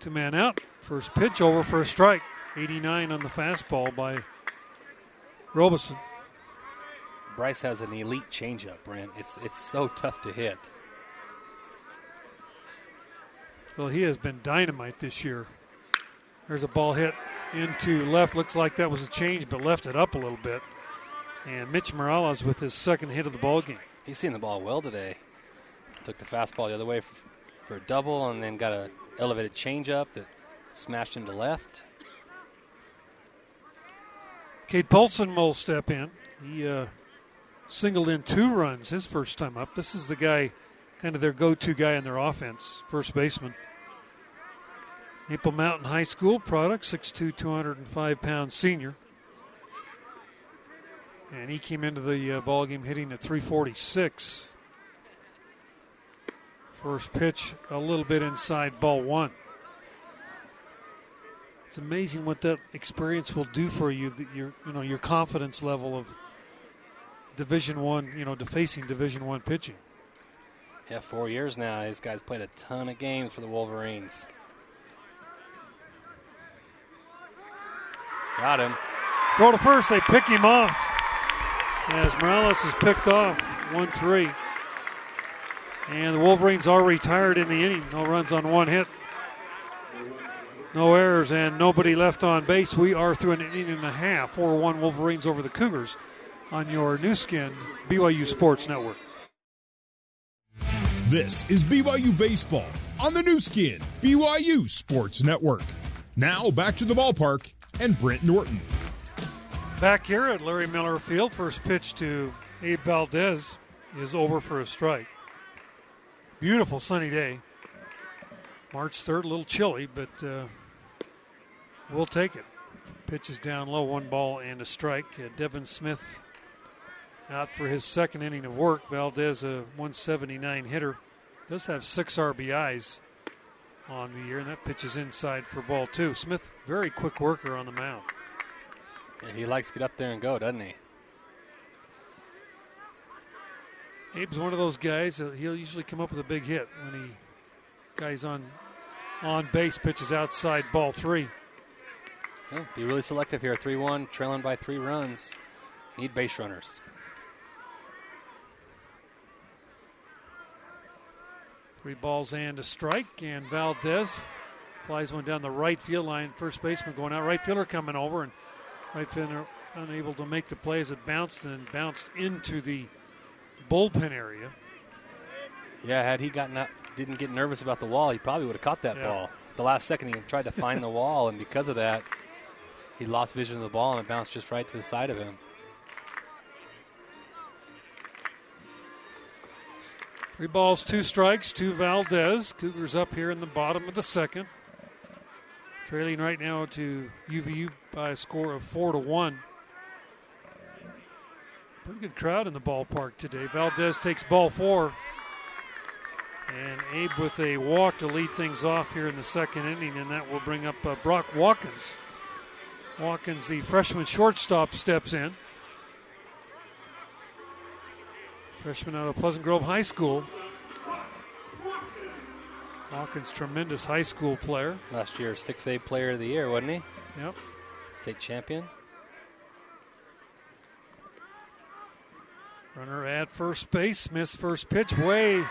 Two man out. First pitch over for a strike. 89 on the fastball by Robeson.
Bryce has an elite changeup, Brent. It's it's so tough to hit.
Well, he has been dynamite this year. There's a ball hit into left. Looks like that was a change, but left it up a little bit. And Mitch Morales with his second hit of the ball game.
He's seen the ball well today. Took the fastball the other way for, for a double, and then got a elevated changeup that smashed into left.
Kate Polson will step in. He uh, singled in two runs his first time up. This is the guy, kind of their go-to guy in their offense, first baseman. Maple Mountain High School product, 6'2", 205 pound senior. And he came into the uh, ball game hitting at 346. First pitch, a little bit inside ball one. It's amazing what that experience will do for you. That your, you know, your confidence level of Division One, you know, facing Division One pitching.
Yeah, four years now. These guys played a ton of games for the Wolverines. Got him.
Throw to first. They pick him off. As Morales is picked off, 1 3. And the Wolverines are retired in the inning. No runs on one hit. No errors and nobody left on base. We are through an inning and a half. 4 1 Wolverines over the Cougars on your Nu Skin, BYU Sports Network.
This is BYU Baseball on the Nu Skin, BYU Sports Network. Now back to the ballpark and Brent Norton.
Back here at Larry Miller Field, first pitch to Abe Valdez is over for a strike. Beautiful sunny day. March 3rd, a little chilly, but uh, we'll take it. Pitch is down low, one ball and a strike. Uh, Devin Smith out for his second inning of work. Valdez, a 179 hitter, does have six RBIs on the year, and that pitch is inside for ball two. Smith, very quick worker on the mound.
Yeah, he likes to get up there and go, doesn't he?
Abe's one of those guys. Uh, he'll usually come up with a big hit when he guys on on base pitches outside ball three.
Yeah, be really selective here. 3 1, trailing by three runs. Need base runners.
Three balls and a strike, and Valdez flies one down the right field line. First baseman going out, right fielder coming over, and right fielder unable to make the play as it bounced and bounced into the bullpen area.
Yeah, had he gotten up, didn't get nervous about the wall, he probably would have caught that
Yeah.
ball. The last second, he tried to find the wall, and because of that, he lost vision of the ball and it bounced just right to the side of him.
Three balls, two strikes to Valdez. Cougars up here in the bottom of the second. Trailing right now to UVU by a score of four to one. Pretty good crowd in the ballpark today. Valdez takes ball four. And Abe with a walk to lead things off here in the second inning, and that will bring up uh, Brock Watkins. Watkins, the freshman shortstop, steps in. Freshman out of Pleasant Grove High School. Watkins, tremendous high school player.
Last year, 6A player of the year, wasn't he?
Yep.
State champion.
Runner at first base, missed first pitch, way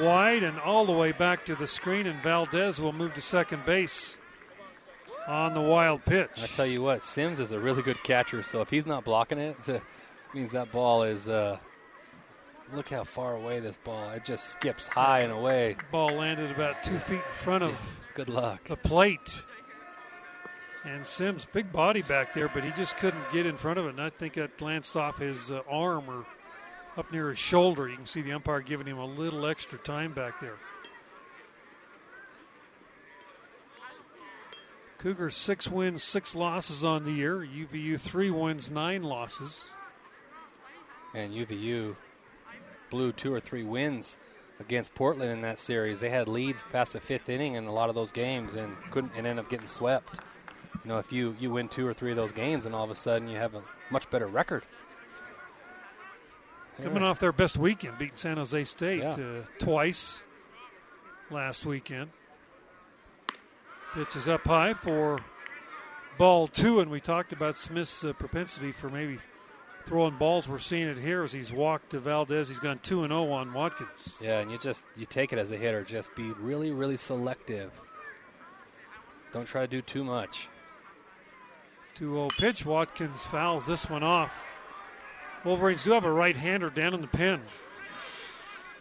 wide and all the way back to the screen, and Valdez will move to second base on the wild pitch.
I tell you what, Sims is a really good catcher, so if he's not blocking it, means that ball is. Uh, look how far away this ball. It just skips high and away.
Ball landed about two feet in front of.
Good luck.
The plate. And Sims, big body back there, but he just couldn't get in front of it. And I think that glanced off his uh, arm or up near his shoulder. You can see the umpire giving him a little extra time back there. Cougars six wins, six losses on the year. UVU three wins, nine losses.
And UVU blew two or three wins against Portland in that series. They had leads past the fifth inning in a lot of those games and couldn't and end up getting swept. You know, if you, you win two or three of those games and all of a sudden you have a much better record.
Coming off their best weekend, beating San Jose State
Yeah.
uh, twice last weekend. Pitch is up high for ball two, and we talked about Smith's uh, propensity for maybe throwing balls. We're seeing it here as he's walked to Valdez. He's gone two and zero on Watkins.
Yeah, and you just you take it as a hitter. Just be really, really selective. Don't try to do too much.
2 0 pitch. Watkins fouls this one off. Wolverines do have a right hander down in the pin.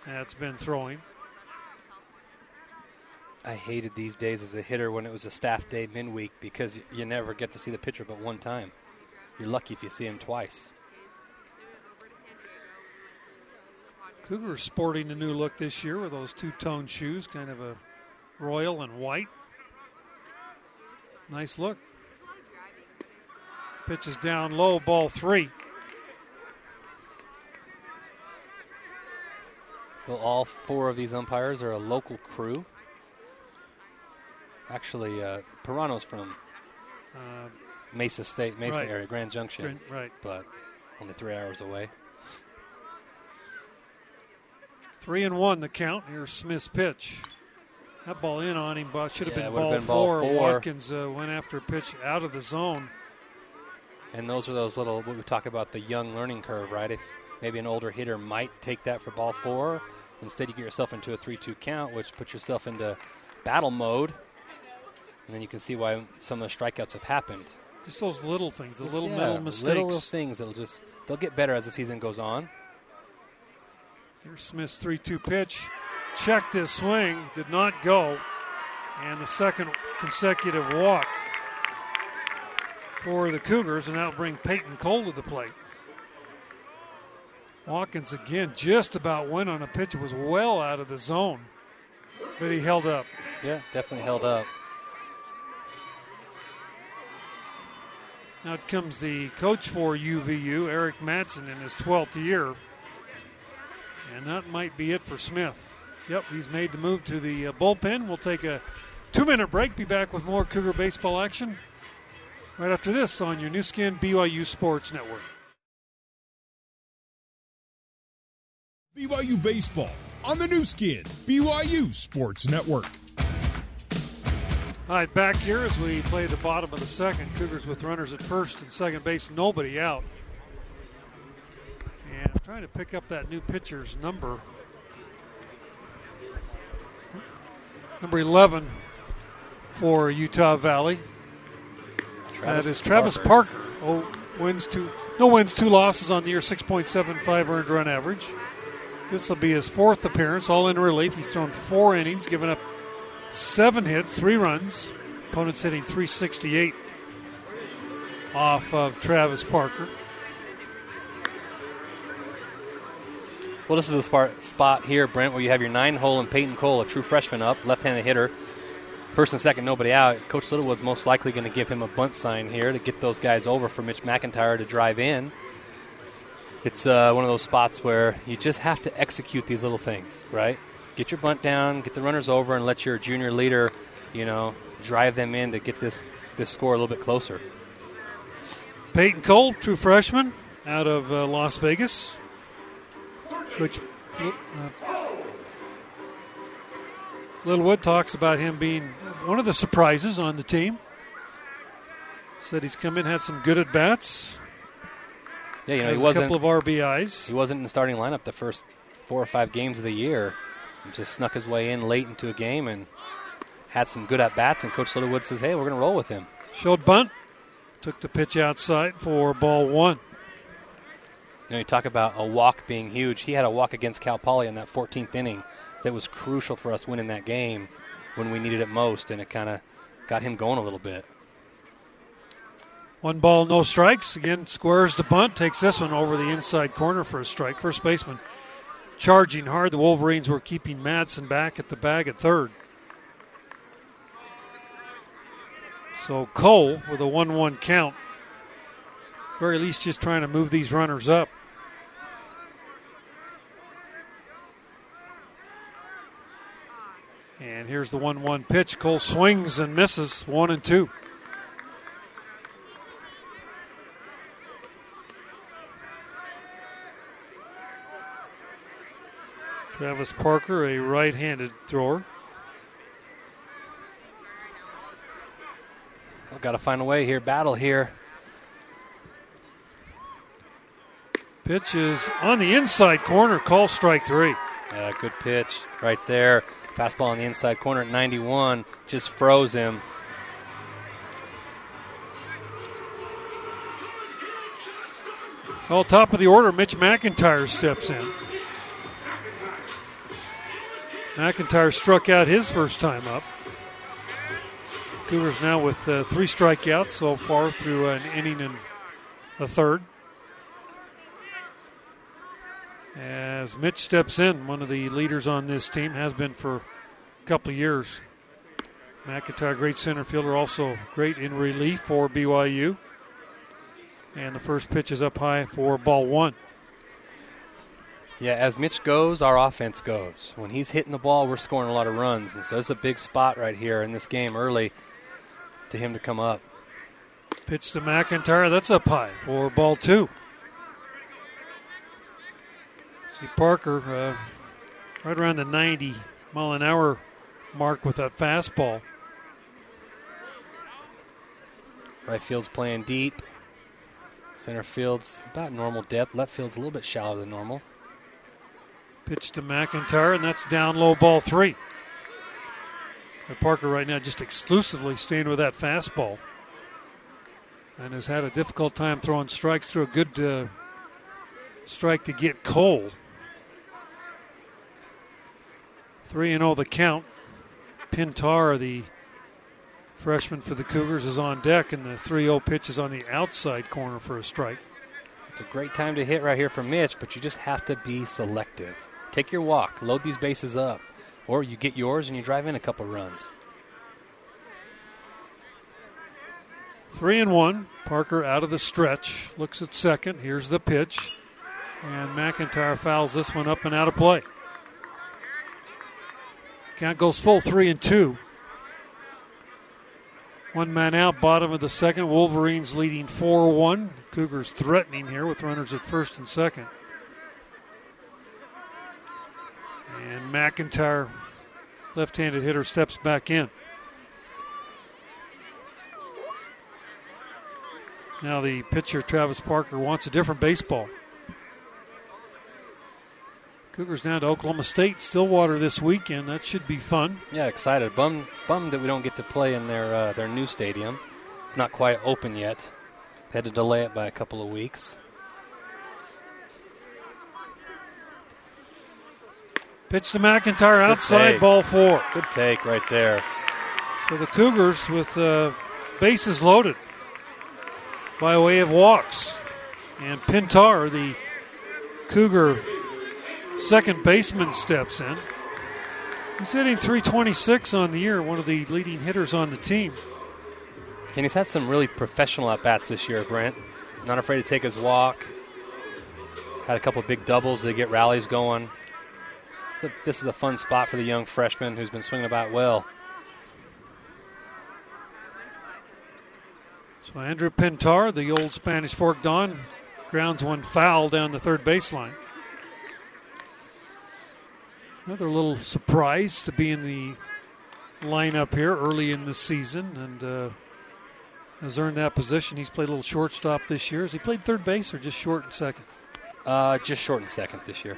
That's been throwing.
I hated these days as a hitter when it was a staff day midweek because you never get to see the pitcher but one time. You're lucky if you see him twice.
Cougars sporting a new look this year with those two tone shoes, kind of a royal and white. Nice look. Pitches down low, ball three.
Well, all four of these umpires are a local crew. Actually, uh, Pirano's from
Uh,
Mesa State, Mesa
Right.
area, Grand Junction,
Grand- right.
but only three hours away.
Three and one the count. Here's Smith's pitch. That ball in on him, but should have
Yeah,
been, ball,
been ball
four.
four.
Watkins uh, went after a pitch out of the zone.
And those are those little what we talk about the young learning curve, right? If maybe an older hitter might take that for ball four, instead you get yourself into a three-two count, which puts yourself into battle mode, and then you can see why some of the strikeouts have happened.
Just those little things, the
Just,
little
yeah,
mental mistakes.
Little, little things that'll just they'll get better as the season goes on.
Here's Smith's 3 2 pitch. Checked his swing, did not go. And the second consecutive walk for the Cougars, and that'll bring Peyton Cole to the plate. Watkins again just about went on a pitch. It was well out of the zone, but he held up.
Yeah, definitely held up.
Now comes the coach for UVU, Eric Madsen, in his 12th year. And that might be it for Smith. Yep, he's made the move to the uh, bullpen. We'll take a two minute break, be back with more Cougar baseball action right after this on your Nu Skin BYU Sports Network.
BYU Baseball on the Nu Skin, BYU Sports Network.
All right, back here as we play the bottom of the second. Cougars with runners at first and second base, nobody out. Trying to pick up that new pitcher's number. Number 11 for Utah Valley. that is Travis Parker. Oh, wins two, no wins, two losses on the year, 6.75 earned run average. This will be his fourth appearance, all in relief. He's thrown four innings, given up seven hits, three runs. Opponents hitting 368 off of Travis Parker.
Well, this is a spot, spot here, Brent, where you have your nine hole and Peyton Cole, a true freshman up, left handed hitter. First and second, nobody out. Coach Littlewood's most likely going to give him a bunt sign here to get those guys over for Mitch McIntyre to drive in. it's uh, one of those spots where you just have to execute these little things, right? Get your bunt down, get the runners over, and let your junior leader, you know, drive them in to get this this score a little bit closer.
Peyton Cole, true freshman out of uh, Las Vegas. Coach uh, Littlewood talks about him being one of the surprises on the team. Said he's come in, had some good at bats.
Yeah, you know, he wasn't
a couple of RBIs.
he wasn't in the starting lineup the first four or five games of the year. He just snuck his way in late into a game and had some good at bats. And Coach Littlewood says, "Hey, we're going to roll with him."
Showed bunt, took the pitch outside for ball one.
You know, you talk about a walk being huge. He had a walk against Cal Poly in that 14th inning that was crucial for us winning that game when we needed it most, and it kind of got him going a little bit.
One ball, no strikes. Again, squares the bunt, takes this one over the inside corner for a strike. First baseman charging hard. The Wolverines were keeping Madsen back at the bag at third. So Cole with a 1 1 count. Very least just trying to move these runners up. And here's the 1 1 pitch. Cole swings and misses. 1 and 2. Travis Parker, a right handed thrower.
Got to find a way here. Battle here.
Pitch is on the inside corner. Call strike three.
Yeah, good pitch right there. Fastball on the inside corner at 91. Just froze him.
Well, top of the order, Mitch McIntyre steps in. McIntyre struck out his first time up. Cougars now with uh, three strikeouts so far through an inning and a third. As Mitch steps in, one of the leaders on this team has been for a couple of years. McIntyre, great center fielder, also great in relief for BYU. And the first pitch is up high for ball one.
Yeah, as Mitch goes, our offense goes. When he's hitting the ball, we're scoring a lot of runs. And so it's a big spot right here in this game early to him to come up.
Pitch to McIntyre. That's up high for ball two. See Parker uh, right around the 90 mile an hour mark with that fastball.
Right field's playing deep. Center field's about normal depth. Left field's a little bit shallower than normal.
Pitch to McIntyre, and that's down low ball three. And Parker right now just exclusively staying with that fastball. And has had a difficult time throwing strikes through a good uh, strike to get Cole. 3 and 0 the count. Pintar, the freshman for the Cougars, is on deck, and the 3 0 pitch is on the outside corner for a strike.
It's a great time to hit right here for Mitch, but you just have to be selective. Take your walk, load these bases up, or you get yours and you drive in a couple runs.
Three and one. Parker out of the stretch. Looks at second. Here's the pitch. And McIntyre fouls this one up and out of play. Count goes full three and two. One man out, bottom of the second. Wolverines leading 4 1. Cougars threatening here with runners at first and second. And McIntyre, left handed hitter, steps back in. Now the pitcher, Travis Parker, wants a different baseball. Cougars down to Oklahoma State, Stillwater this weekend. That should be fun.
Yeah, excited. Bummed, bummed that we don't get to play in their uh, their new stadium. It's not quite open yet. They had to delay it by a couple of weeks.
Pitch to McIntyre outside, ball four.
Good take right there.
So the Cougars with uh, bases loaded by way of walks. And Pintar, the Cougar second baseman, steps in. He's hitting 326 on the year, one of the leading hitters on the team.
And he's had some really professional at bats this year, Brent. Not afraid to take his walk. Had a couple big doubles to get rallies going. A, this is a fun spot for the young freshman who's been swinging about well.
So Andrew Pintar, the old Spanish Fork Don, grounds one foul down the third baseline. Another little surprise to be in the lineup here early in the season and uh, has earned that position. He's played a little shortstop this year. Has he played third base or just short and second?
Uh, just short and second this year.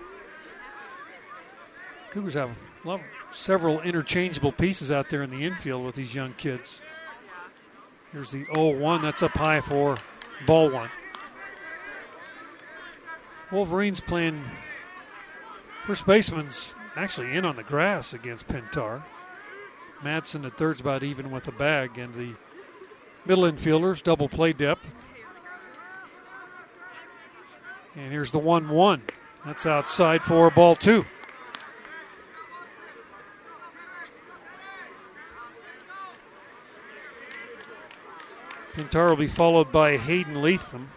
Cougars have several interchangeable pieces out there in the infield with these young kids. Here's the 0 1. That's up high for ball one. Wolverines playing first baseman's actually in on the grass against Pintar. Madsen at third's about even with the bag, and the middle infielders double play depth. And here's the 1 1. That's outside for ball two. Pintar will be followed by Hayden Latham.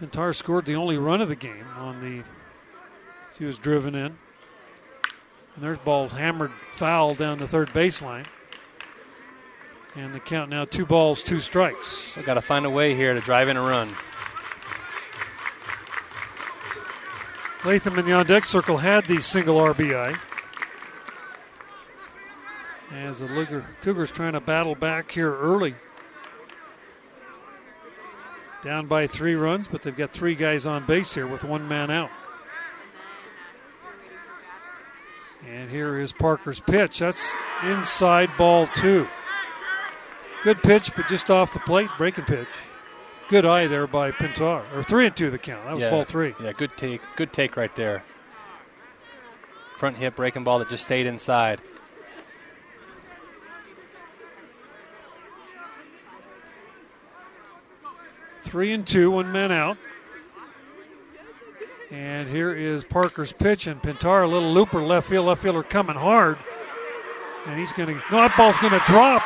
Pintar scored the only run of the game on the. He was driven in. And there's balls hammered foul down the third baseline. And the count now two balls, two strikes.
I got to find a way here to drive in a run.
Latham in the on deck circle had the single RBI. As the Cougars trying to battle back here early. Down by three runs, but they've got three guys on base here with one man out. And here is Parker's pitch. That's inside ball two. Good pitch, but just off the plate, breaking pitch. Good eye there by Pintar. Or three and two the count. That was
yeah,
ball three.
Yeah, good take. Good take right there. Front hip breaking ball that just stayed inside.
Three and two, one man out. And here is Parker's pitch, and Pintar, a little looper, left field, left fielder coming hard. And he's going to, no, that ball's going to drop.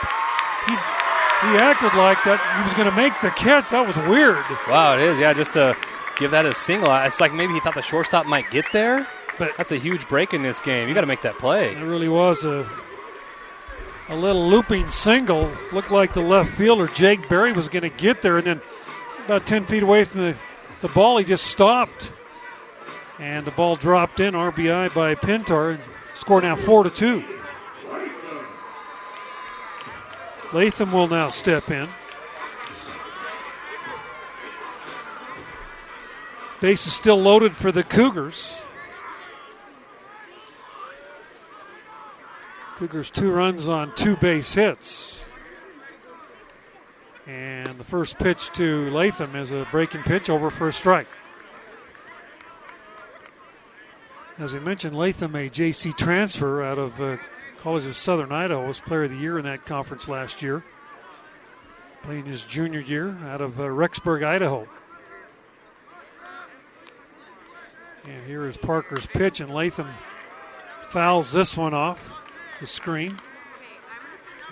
He, he acted like that he was going to make the catch. That was weird.
Wow, it is. Yeah, just to give that a single. It's like maybe he thought the shortstop might get there. But that's a huge break in this game. You got to make that play.
It really was a a little looping single. Looked like the left fielder Jake Berry was going to get there, and then about 10 feet away from the, the ball, he just stopped. And the ball dropped in, RBI by Pintar. And score now 4 to 2. Latham will now step in. Base is still loaded for the Cougars. Cougars two runs on two base hits. And the first pitch to Latham is a breaking pitch over for a strike. As we mentioned, Latham, a JC transfer out of uh, College of Southern Idaho, was player of the year in that conference last year. Playing his junior year out of uh, Rexburg, Idaho. And here is Parker's pitch, and Latham fouls this one off the screen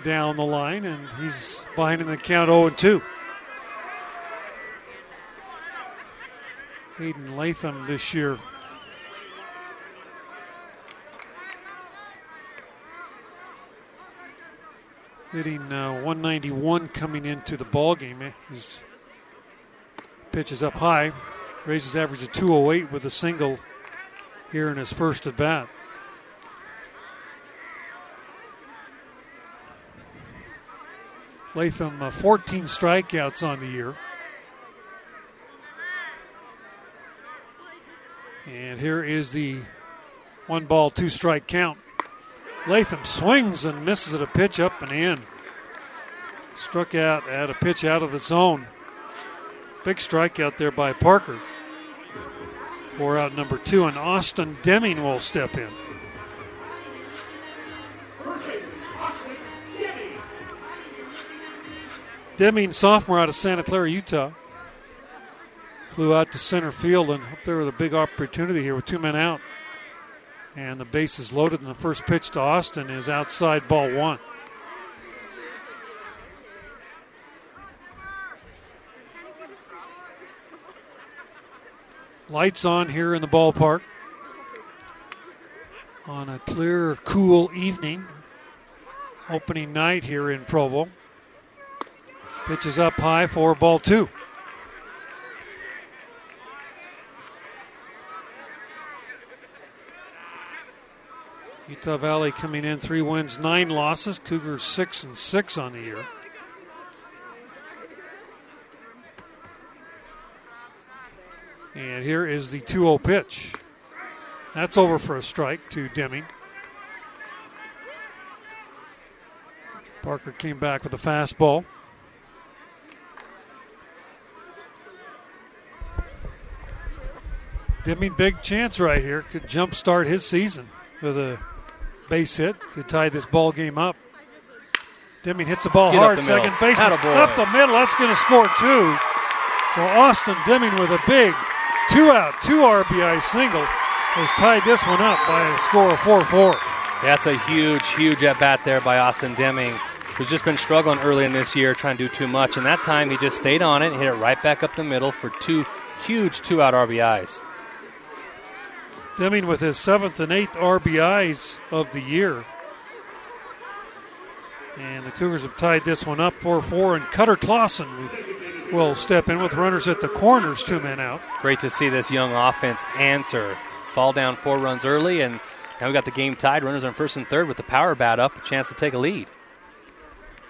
down the line, and he's behind in the count 0 2. Hayden Latham this year. Hitting uh, 191 coming into the ball game. Eh, his pitch is up high, raises average to 208 with a single here in his first at bat. Latham, uh, 14 strikeouts on the year. And here is the one ball, two strike count. Latham swings and misses at a pitch up and in. Struck out at a pitch out of the zone. Big strikeout there by Parker. For out number two, and Austin Deming will step in. Deming, sophomore out of Santa Clara, Utah. Flew out to center field and up there with a big opportunity here with two men out. And the base is loaded, and the first pitch to Austin is outside ball one. Lights on here in the ballpark on a clear, cool evening. Opening night here in Provo. Pitches up high for ball two. Utah Valley coming in three wins, nine losses. Cougars six and six on the year. And here is the 2 0 pitch. That's over for a strike to Deming. Parker came back with a fastball. Deming, big chance right here. Could jumpstart his season with a base hit. Could tie this ball game up. Deming hits the ball
Get
hard.
the.
Second baseman
Attaboy.
up the middle. That's going to score two. So Austin Deming with a big two out, two RBI single has tied this one up by a score of 4 4.
That's a huge, huge at bat there by Austin Deming, who's just been struggling early in this year, trying to do too much. And that time he just stayed on it and hit it right back up the middle for two huge two out RBIs.
Deming with his seventh and eighth RBIs of the year. And the Cougars have tied this one up 4 4. And Cutter Clausen will step in with runners at the corners, two men out.
Great to see this young offense answer. Fall down four runs early, and now we got the game tied. Runners on first and third with the power bat up, a chance to take a lead.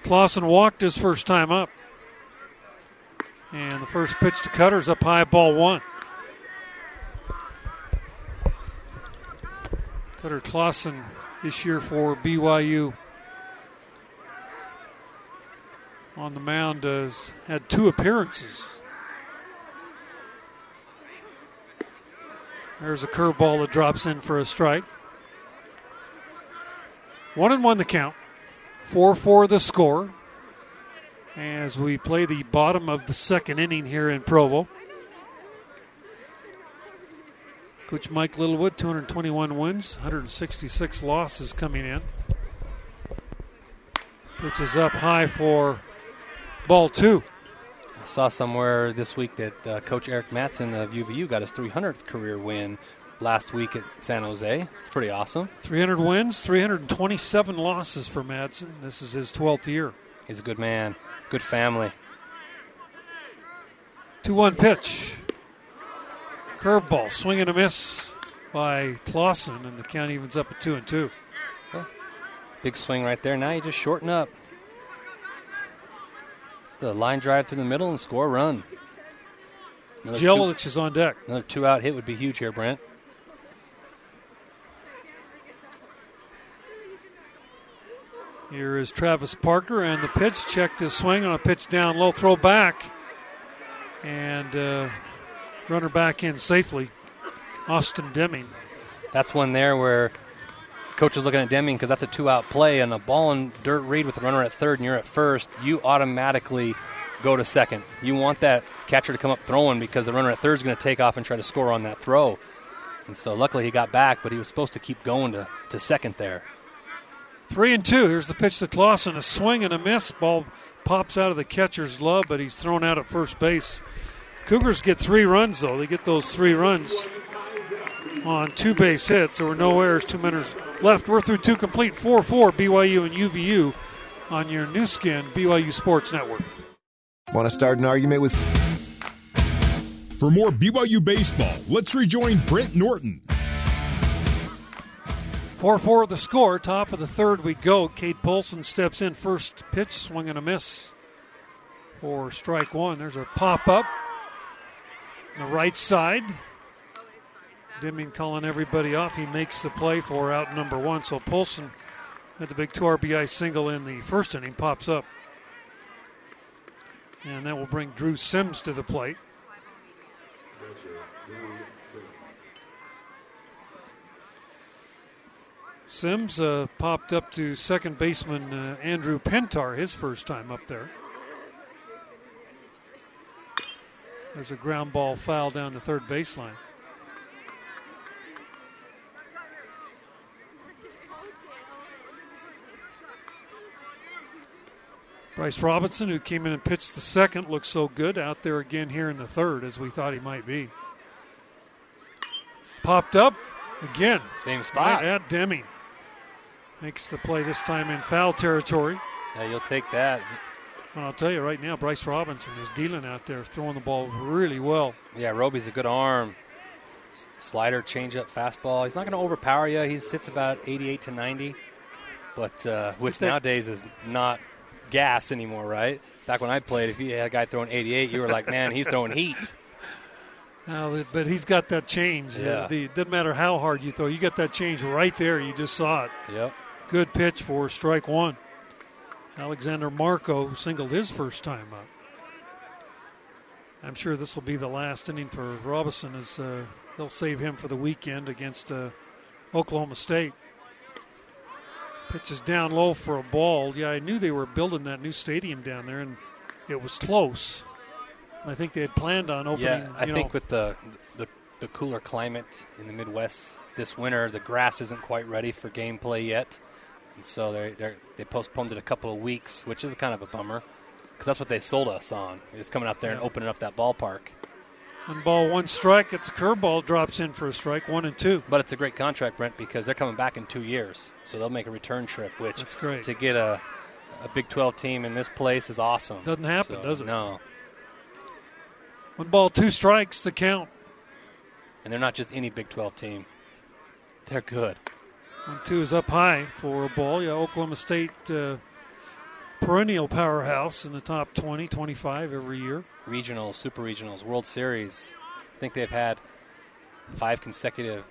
Clausen walked his first time up. And the first pitch to Cutter's up high, ball one. Cutter Clausen this year for BYU on the mound has had two appearances. There's a curveball that drops in for a strike. One and one the count. 4 4 the score as we play the bottom of the second inning here in Provo. Coach Mike Littlewood, 221 wins, 166 losses coming in. Pitch is up high for ball two.
I saw somewhere this week that uh, Coach Eric Madsen of UVU got his 300th career win last week at San Jose. It's pretty awesome.
300 wins, 327 losses for Madsen. This is his 12th year.
He's a good man, good family.
2 1 pitch. Curveball, swing and a miss by Clausen, and the count evens up at 2 and 2.
Big swing right there. Now you just shorten up. Just a line drive through the middle and score a run. Another two,
is on deck.
another two out hit would be huge here, Brent.
Here is Travis Parker, and the pitch checked his swing on a pitch down low, throw back, and uh, runner back in safely. Austin Deming.
That's one there where coach is looking at Deming because that's a two out play and a ball and dirt read with the runner at third and you're at first. You automatically go to second. You want that catcher to come up throwing because the runner at third is going to take off and try to score on that throw. And so luckily he got back, but he was supposed to keep going to, to second there.
Three and two. Here's the pitch to Clausen. A swing and a miss. Ball pops out of the catcher's glove, but he's thrown out at first base. Cougars get three runs, though. They get those three runs on two base hits. There were no errors, two minutes left. We're through two complete 4 4 BYU and UVU on your Nu Skin, BYU Sports Network.
Want to start an argument with
For more BYU baseball, let's rejoin Brent Norton.
4 4 the score. Top of the third we go. Kate Polson steps in. First pitch, swing and a miss for strike one. There's a pop up on the right side. Deming calling everybody off. He makes the play for out number one. So Polson had the big two RBI single in the first inning, pops up. And that will bring Drew Sims to the plate. Sims uh, popped up to second baseman uh, Andrew Pintar his first time up there. There's a ground ball foul down the third baseline. Bryce Robinson, who came in and pitched the second, looks so good out there again here in the third as we thought he might be. popped up again.
Same spot.
Right at Deming. Makes the play this time in foul territory.
Yeah, you'll take that.
Well, I'll tell you right now, Bryce Robinson is dealing out there, throwing the ball really well.
Yeah, Roby's a good arm. S- Slider, changeup, fastball. He's not going to overpower you. He sits about 88 to 90, but uh, which
that-
nowadays is not gas anymore, right? Back when I played, if you had a guy throwing 88, you were like, man, he's throwing heat.
Now, but he's got that change.
Yeah.
Uh, the, doesn't matter how hard you throw, you got that change right there. You just saw it.
Yep.
Good pitch for strike one. Alexander Marco singled his first time up. I'm sure this will be the last inning for Robinson as uh, they'll save him for the weekend against uh, Oklahoma State. Pitches down low for a ball. Yeah, I knew they were building that new stadium down there, and it was close. And I think they had planned on opening.
Yeah, I think with the, the the cooler climate in the Midwest this winter, the grass isn't quite ready for gameplay yet, and so they they they postponed it a couple of weeks, which is kind of a bummer because that's what they sold us on is coming out there and opening up that ballpark.
one ball, one strike. It's a curveball, drops in for a strike, one and two.
But it's a great contract, Brent, because they're coming back in two years, so they'll make a return trip. Which
That's great.
to get a a Big 12 team in this place is awesome.
Doesn't happen,
So,
does it?
No,
One ball, two strikes. The count.
and they're not just any Big 12 team; they're good.
One two is up high for a ball. Yeah, Oklahoma State uh, perennial powerhouse in the top 20, 25 every year.
regionals, super regionals, World Series. I think they've had five consecutive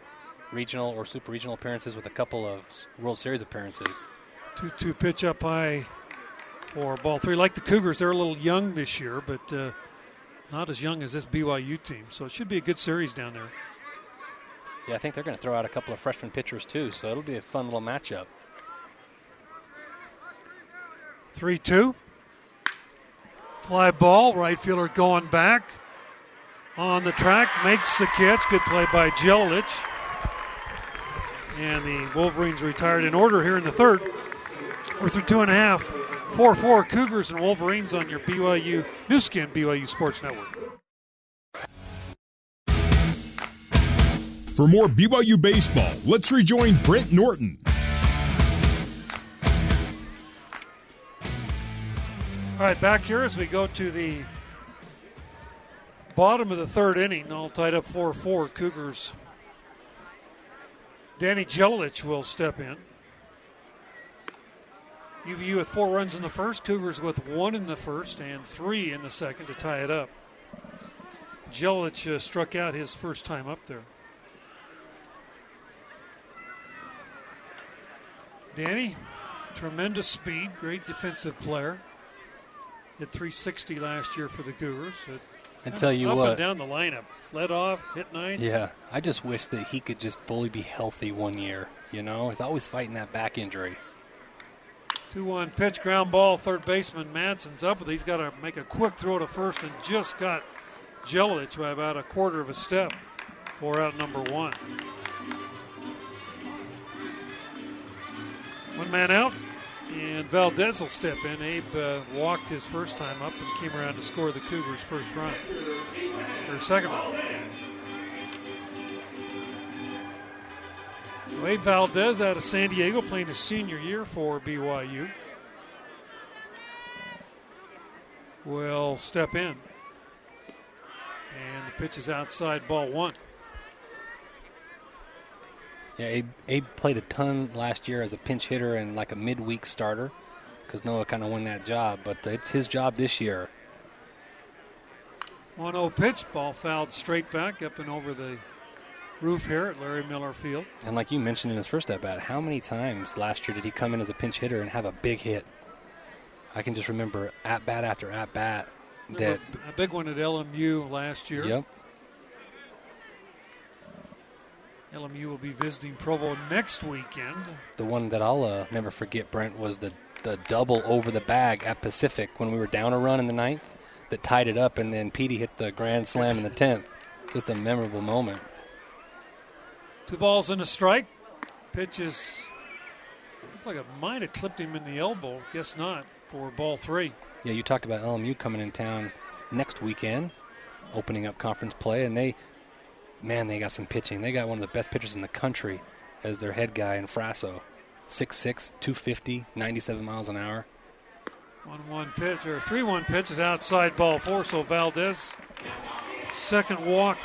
regional or super regional appearances with a couple of World Series appearances.
Two two pitch up high for ball three. Like the Cougars, they're a little young this year, but uh, not as young as this BYU team. So it should be a good series down there.
Yeah, I think they're going to throw out a couple of freshman pitchers too, so it'll be a fun little matchup.
Three two. Fly ball. Right fielder going back on the track makes the catch. Good play by Jelic. And the Wolverines retired in order here in the third. We're through two and a half. 4 4 Cougars and Wolverines on your BYU Nu Skin BYU Sports Network.
For more BYU baseball, let's rejoin Brent Norton.
All right, back here as we go to the bottom of the third inning, all tied up 4 4. Cougars. Danny Jelic will step in. UVU with four runs in the first, Cougars with one in the first and three in the second to tie it up. Jelic uh, struck out his first time up there. Danny, tremendous speed, great defensive player. Hit 360 last year for the Cougars. It-
I tell you
up
what,
and down the lineup, led off, hit ninth.
yeah, I just wish that he could just fully be healthy one year. You know, he's always fighting that back injury.
2 1 pitch, ground ball. Third baseman Madsen's up with it. He's got to make a quick throw to first and just got Jelic by about a quarter of a step for out number one. One man out, and Valdez will step in. Abe uh, walked his first time up and came around to score the Cougars' first run, or second run. So Abe Valdez out of San Diego playing his senior year for BYU will step in. And the pitch is outside ball one.
Yeah, Abe, Abe played a ton last year as a pinch hitter and like a midweek starter because Noah kind of won that job, but it's his job this year.
1 0 pitch, ball fouled straight back up and over the roof here at Larry Miller Field.
And like you mentioned in his first at bat, how many times last year did he come in as a pinch hitter and have a big hit? I can just remember at bat after at bat that.
a big one at LMU last year.
Yep.
LMU will be visiting Provo next weekend.
The one that I'll uh, never forget, Brent, was the the double over the bag at Pacific when we were down a run in the ninth that tied it up, and then Petey hit the grand slam in the tenth. Just a memorable moment.
Two balls and a strike. Pitch is looked like it might have clipped him in the elbow. Guess not for ball three.
Yeah, you talked about LMU coming in town next weekend, opening up conference play, and they man, they got some pitching. They got one of the best pitchers in the country as their head guy in Frasso. 6'6", 250, 97 miles an hour.
One one pitch or three one pitch is outside ball four. So Valdez, second walk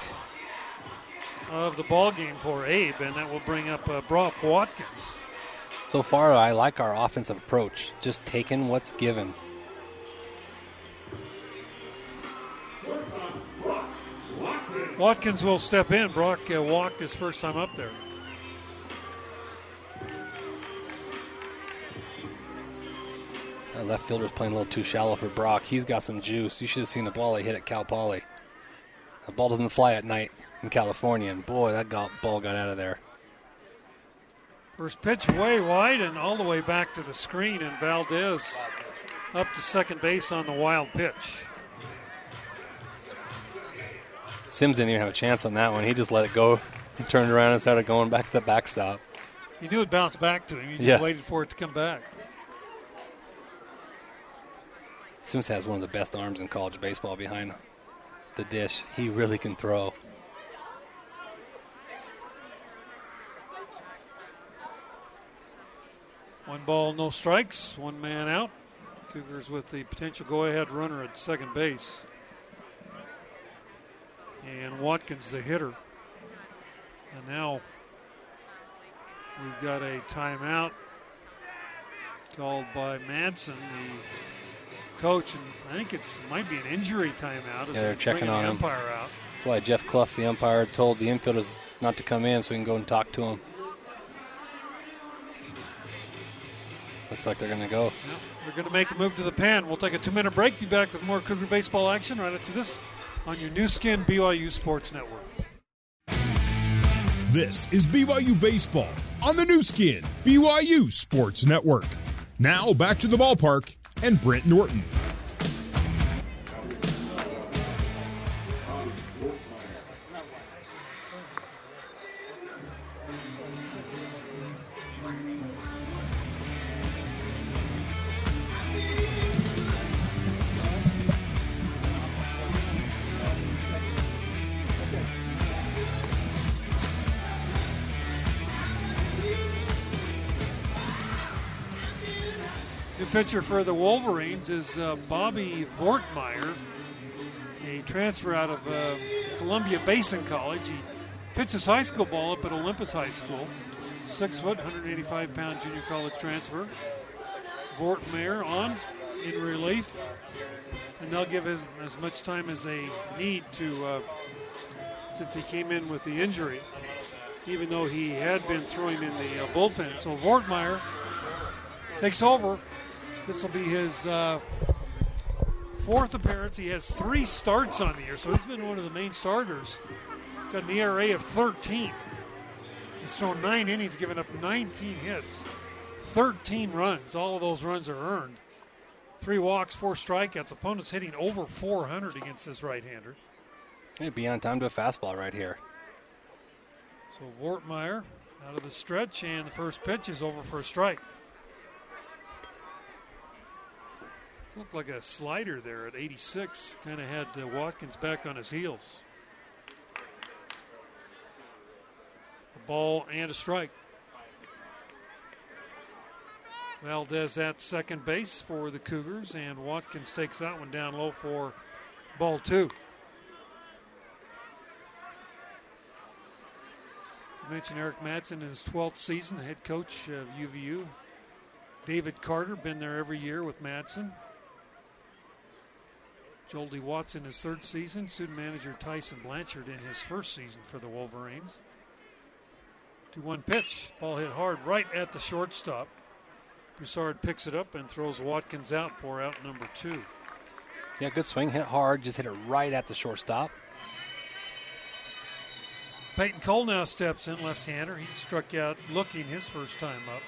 of the ball game for Abe, and that will bring up uh, Brock Watkins.
So far, I like our offensive approach, just taking what's given.
Watkins will step in. Brock uh, walked his first time up there.
That left fielder's playing a little too shallow for Brock. He's got some juice. You should have seen the ball he hit at Cal Poly. The ball doesn't fly at night in California, and boy, that got, ball got out of there.
First pitch way wide and all the way back to the screen, and Valdez up to second base on the wild pitch.
Sims didn't even have a chance on that one. He just let it go. He turned around and started going back to the backstop.
He knew it bounced back to him. He just
Yeah.
waited for it to come back.
Sims has one of the best arms in college baseball behind the dish. He really can throw.
One ball, no strikes, one man out. Cougars with the potential go ahead runner at second base. And Watkins, the hitter. And now we've got a timeout called by Madsen, the coach. And I think it's might be an injury timeout.
Yeah, they're checking on
the
him.
umpire out.
That's why Jeff Clough, the umpire, told the infielders not to come in so we can go and talk to him. Looks like they're going to go.
Yep, We're going to make a move to the pen. We'll take a two minute break. Be back with more Cougar baseball action right after this on your Nu Skin BYU Sports Network.
This is BYU Baseball on the Nu Skin, BYU Sports Network. Now back to the ballpark and Brent Norton.
Pitcher for the Wolverines is uh, Bobby Vortmeyer, a transfer out of uh, Columbia Basin College. He pitches high school ball up at Olympus High School. Six foot, 185 pound junior college transfer. Vortmeyer on in relief, and they'll give him as much time as they need to, uh, since he came in with the injury, even though he had been throwing in the uh, bullpen. So Vortmeyer takes over. This will be his uh, fourth appearance. He has three starts on the year, so he's been one of the main starters. Got an ERA of 13. He's thrown nine innings, given up 19 hits, 13 runs. All of those runs are earned. Three walks, four strikeouts. Opponents hitting over 400 against this right-hander.
Hey, be on time to a fastball right here.
So Vortmeyer out of the stretch, and the first pitch is over for a strike. Looked like a slider there at 86. Kind of had uh, Watkins back on his heels. A ball and a strike. Valdez at second base for the Cougars, and Watkins takes that one down low for ball two. I mentioned Eric Madsen in his 12th season, head coach of UVU. David Carter, been there every year with Madsen. Joel D. Watson, his third season. Student manager Tyson Blanchard in his first season for the Wolverines. 2 1 pitch. Ball hit hard right at the shortstop. Broussard picks it up and throws Watkins out for out number two.
Yeah, good swing. Hit hard. Just hit it right at the shortstop.
Peyton Cole now steps in, left hander. He struck out looking his first time up.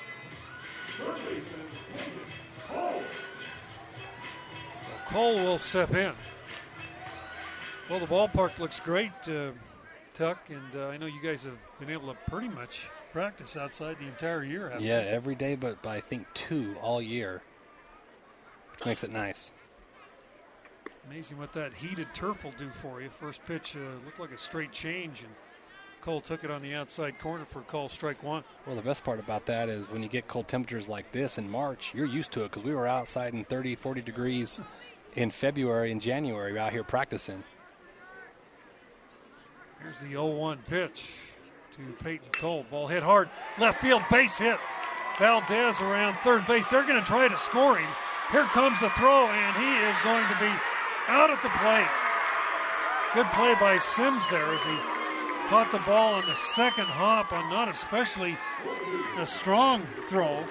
Cole will step in. Well, the ballpark looks great, uh, Tuck, and uh, I know you guys have been able to pretty much practice outside the entire year. haven't
Yeah,
you?
every day, but, but I think two all year, which makes it nice.
Amazing what that heated turf will do for you. First pitch uh, looked like a straight change, and Cole took it on the outside corner for call strike one.
Well, the best part about that is when you get cold temperatures like this in March, you're used to it because we were outside in 30, 40 degrees in February and January out here practicing.
Here's the 0 1 pitch to Peyton Cole. Ball hit hard. Left field base hit. Valdez around third base. They're going to try to score him. Here comes the throw, and he is going to be out at the plate. Good play by Sims there as he caught the ball on the second hop on not especially a strong throw,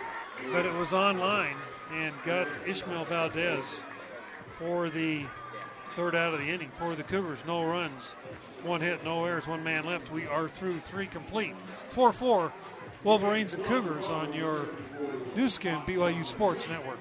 but it was on line and got Ishmael Valdez for the third out of the inning for the Cougars. No runs, one hit, no errors, one man left. We are through three complete. 4 4 Wolverines and Cougars on your Nu Skin BYU Sports Network.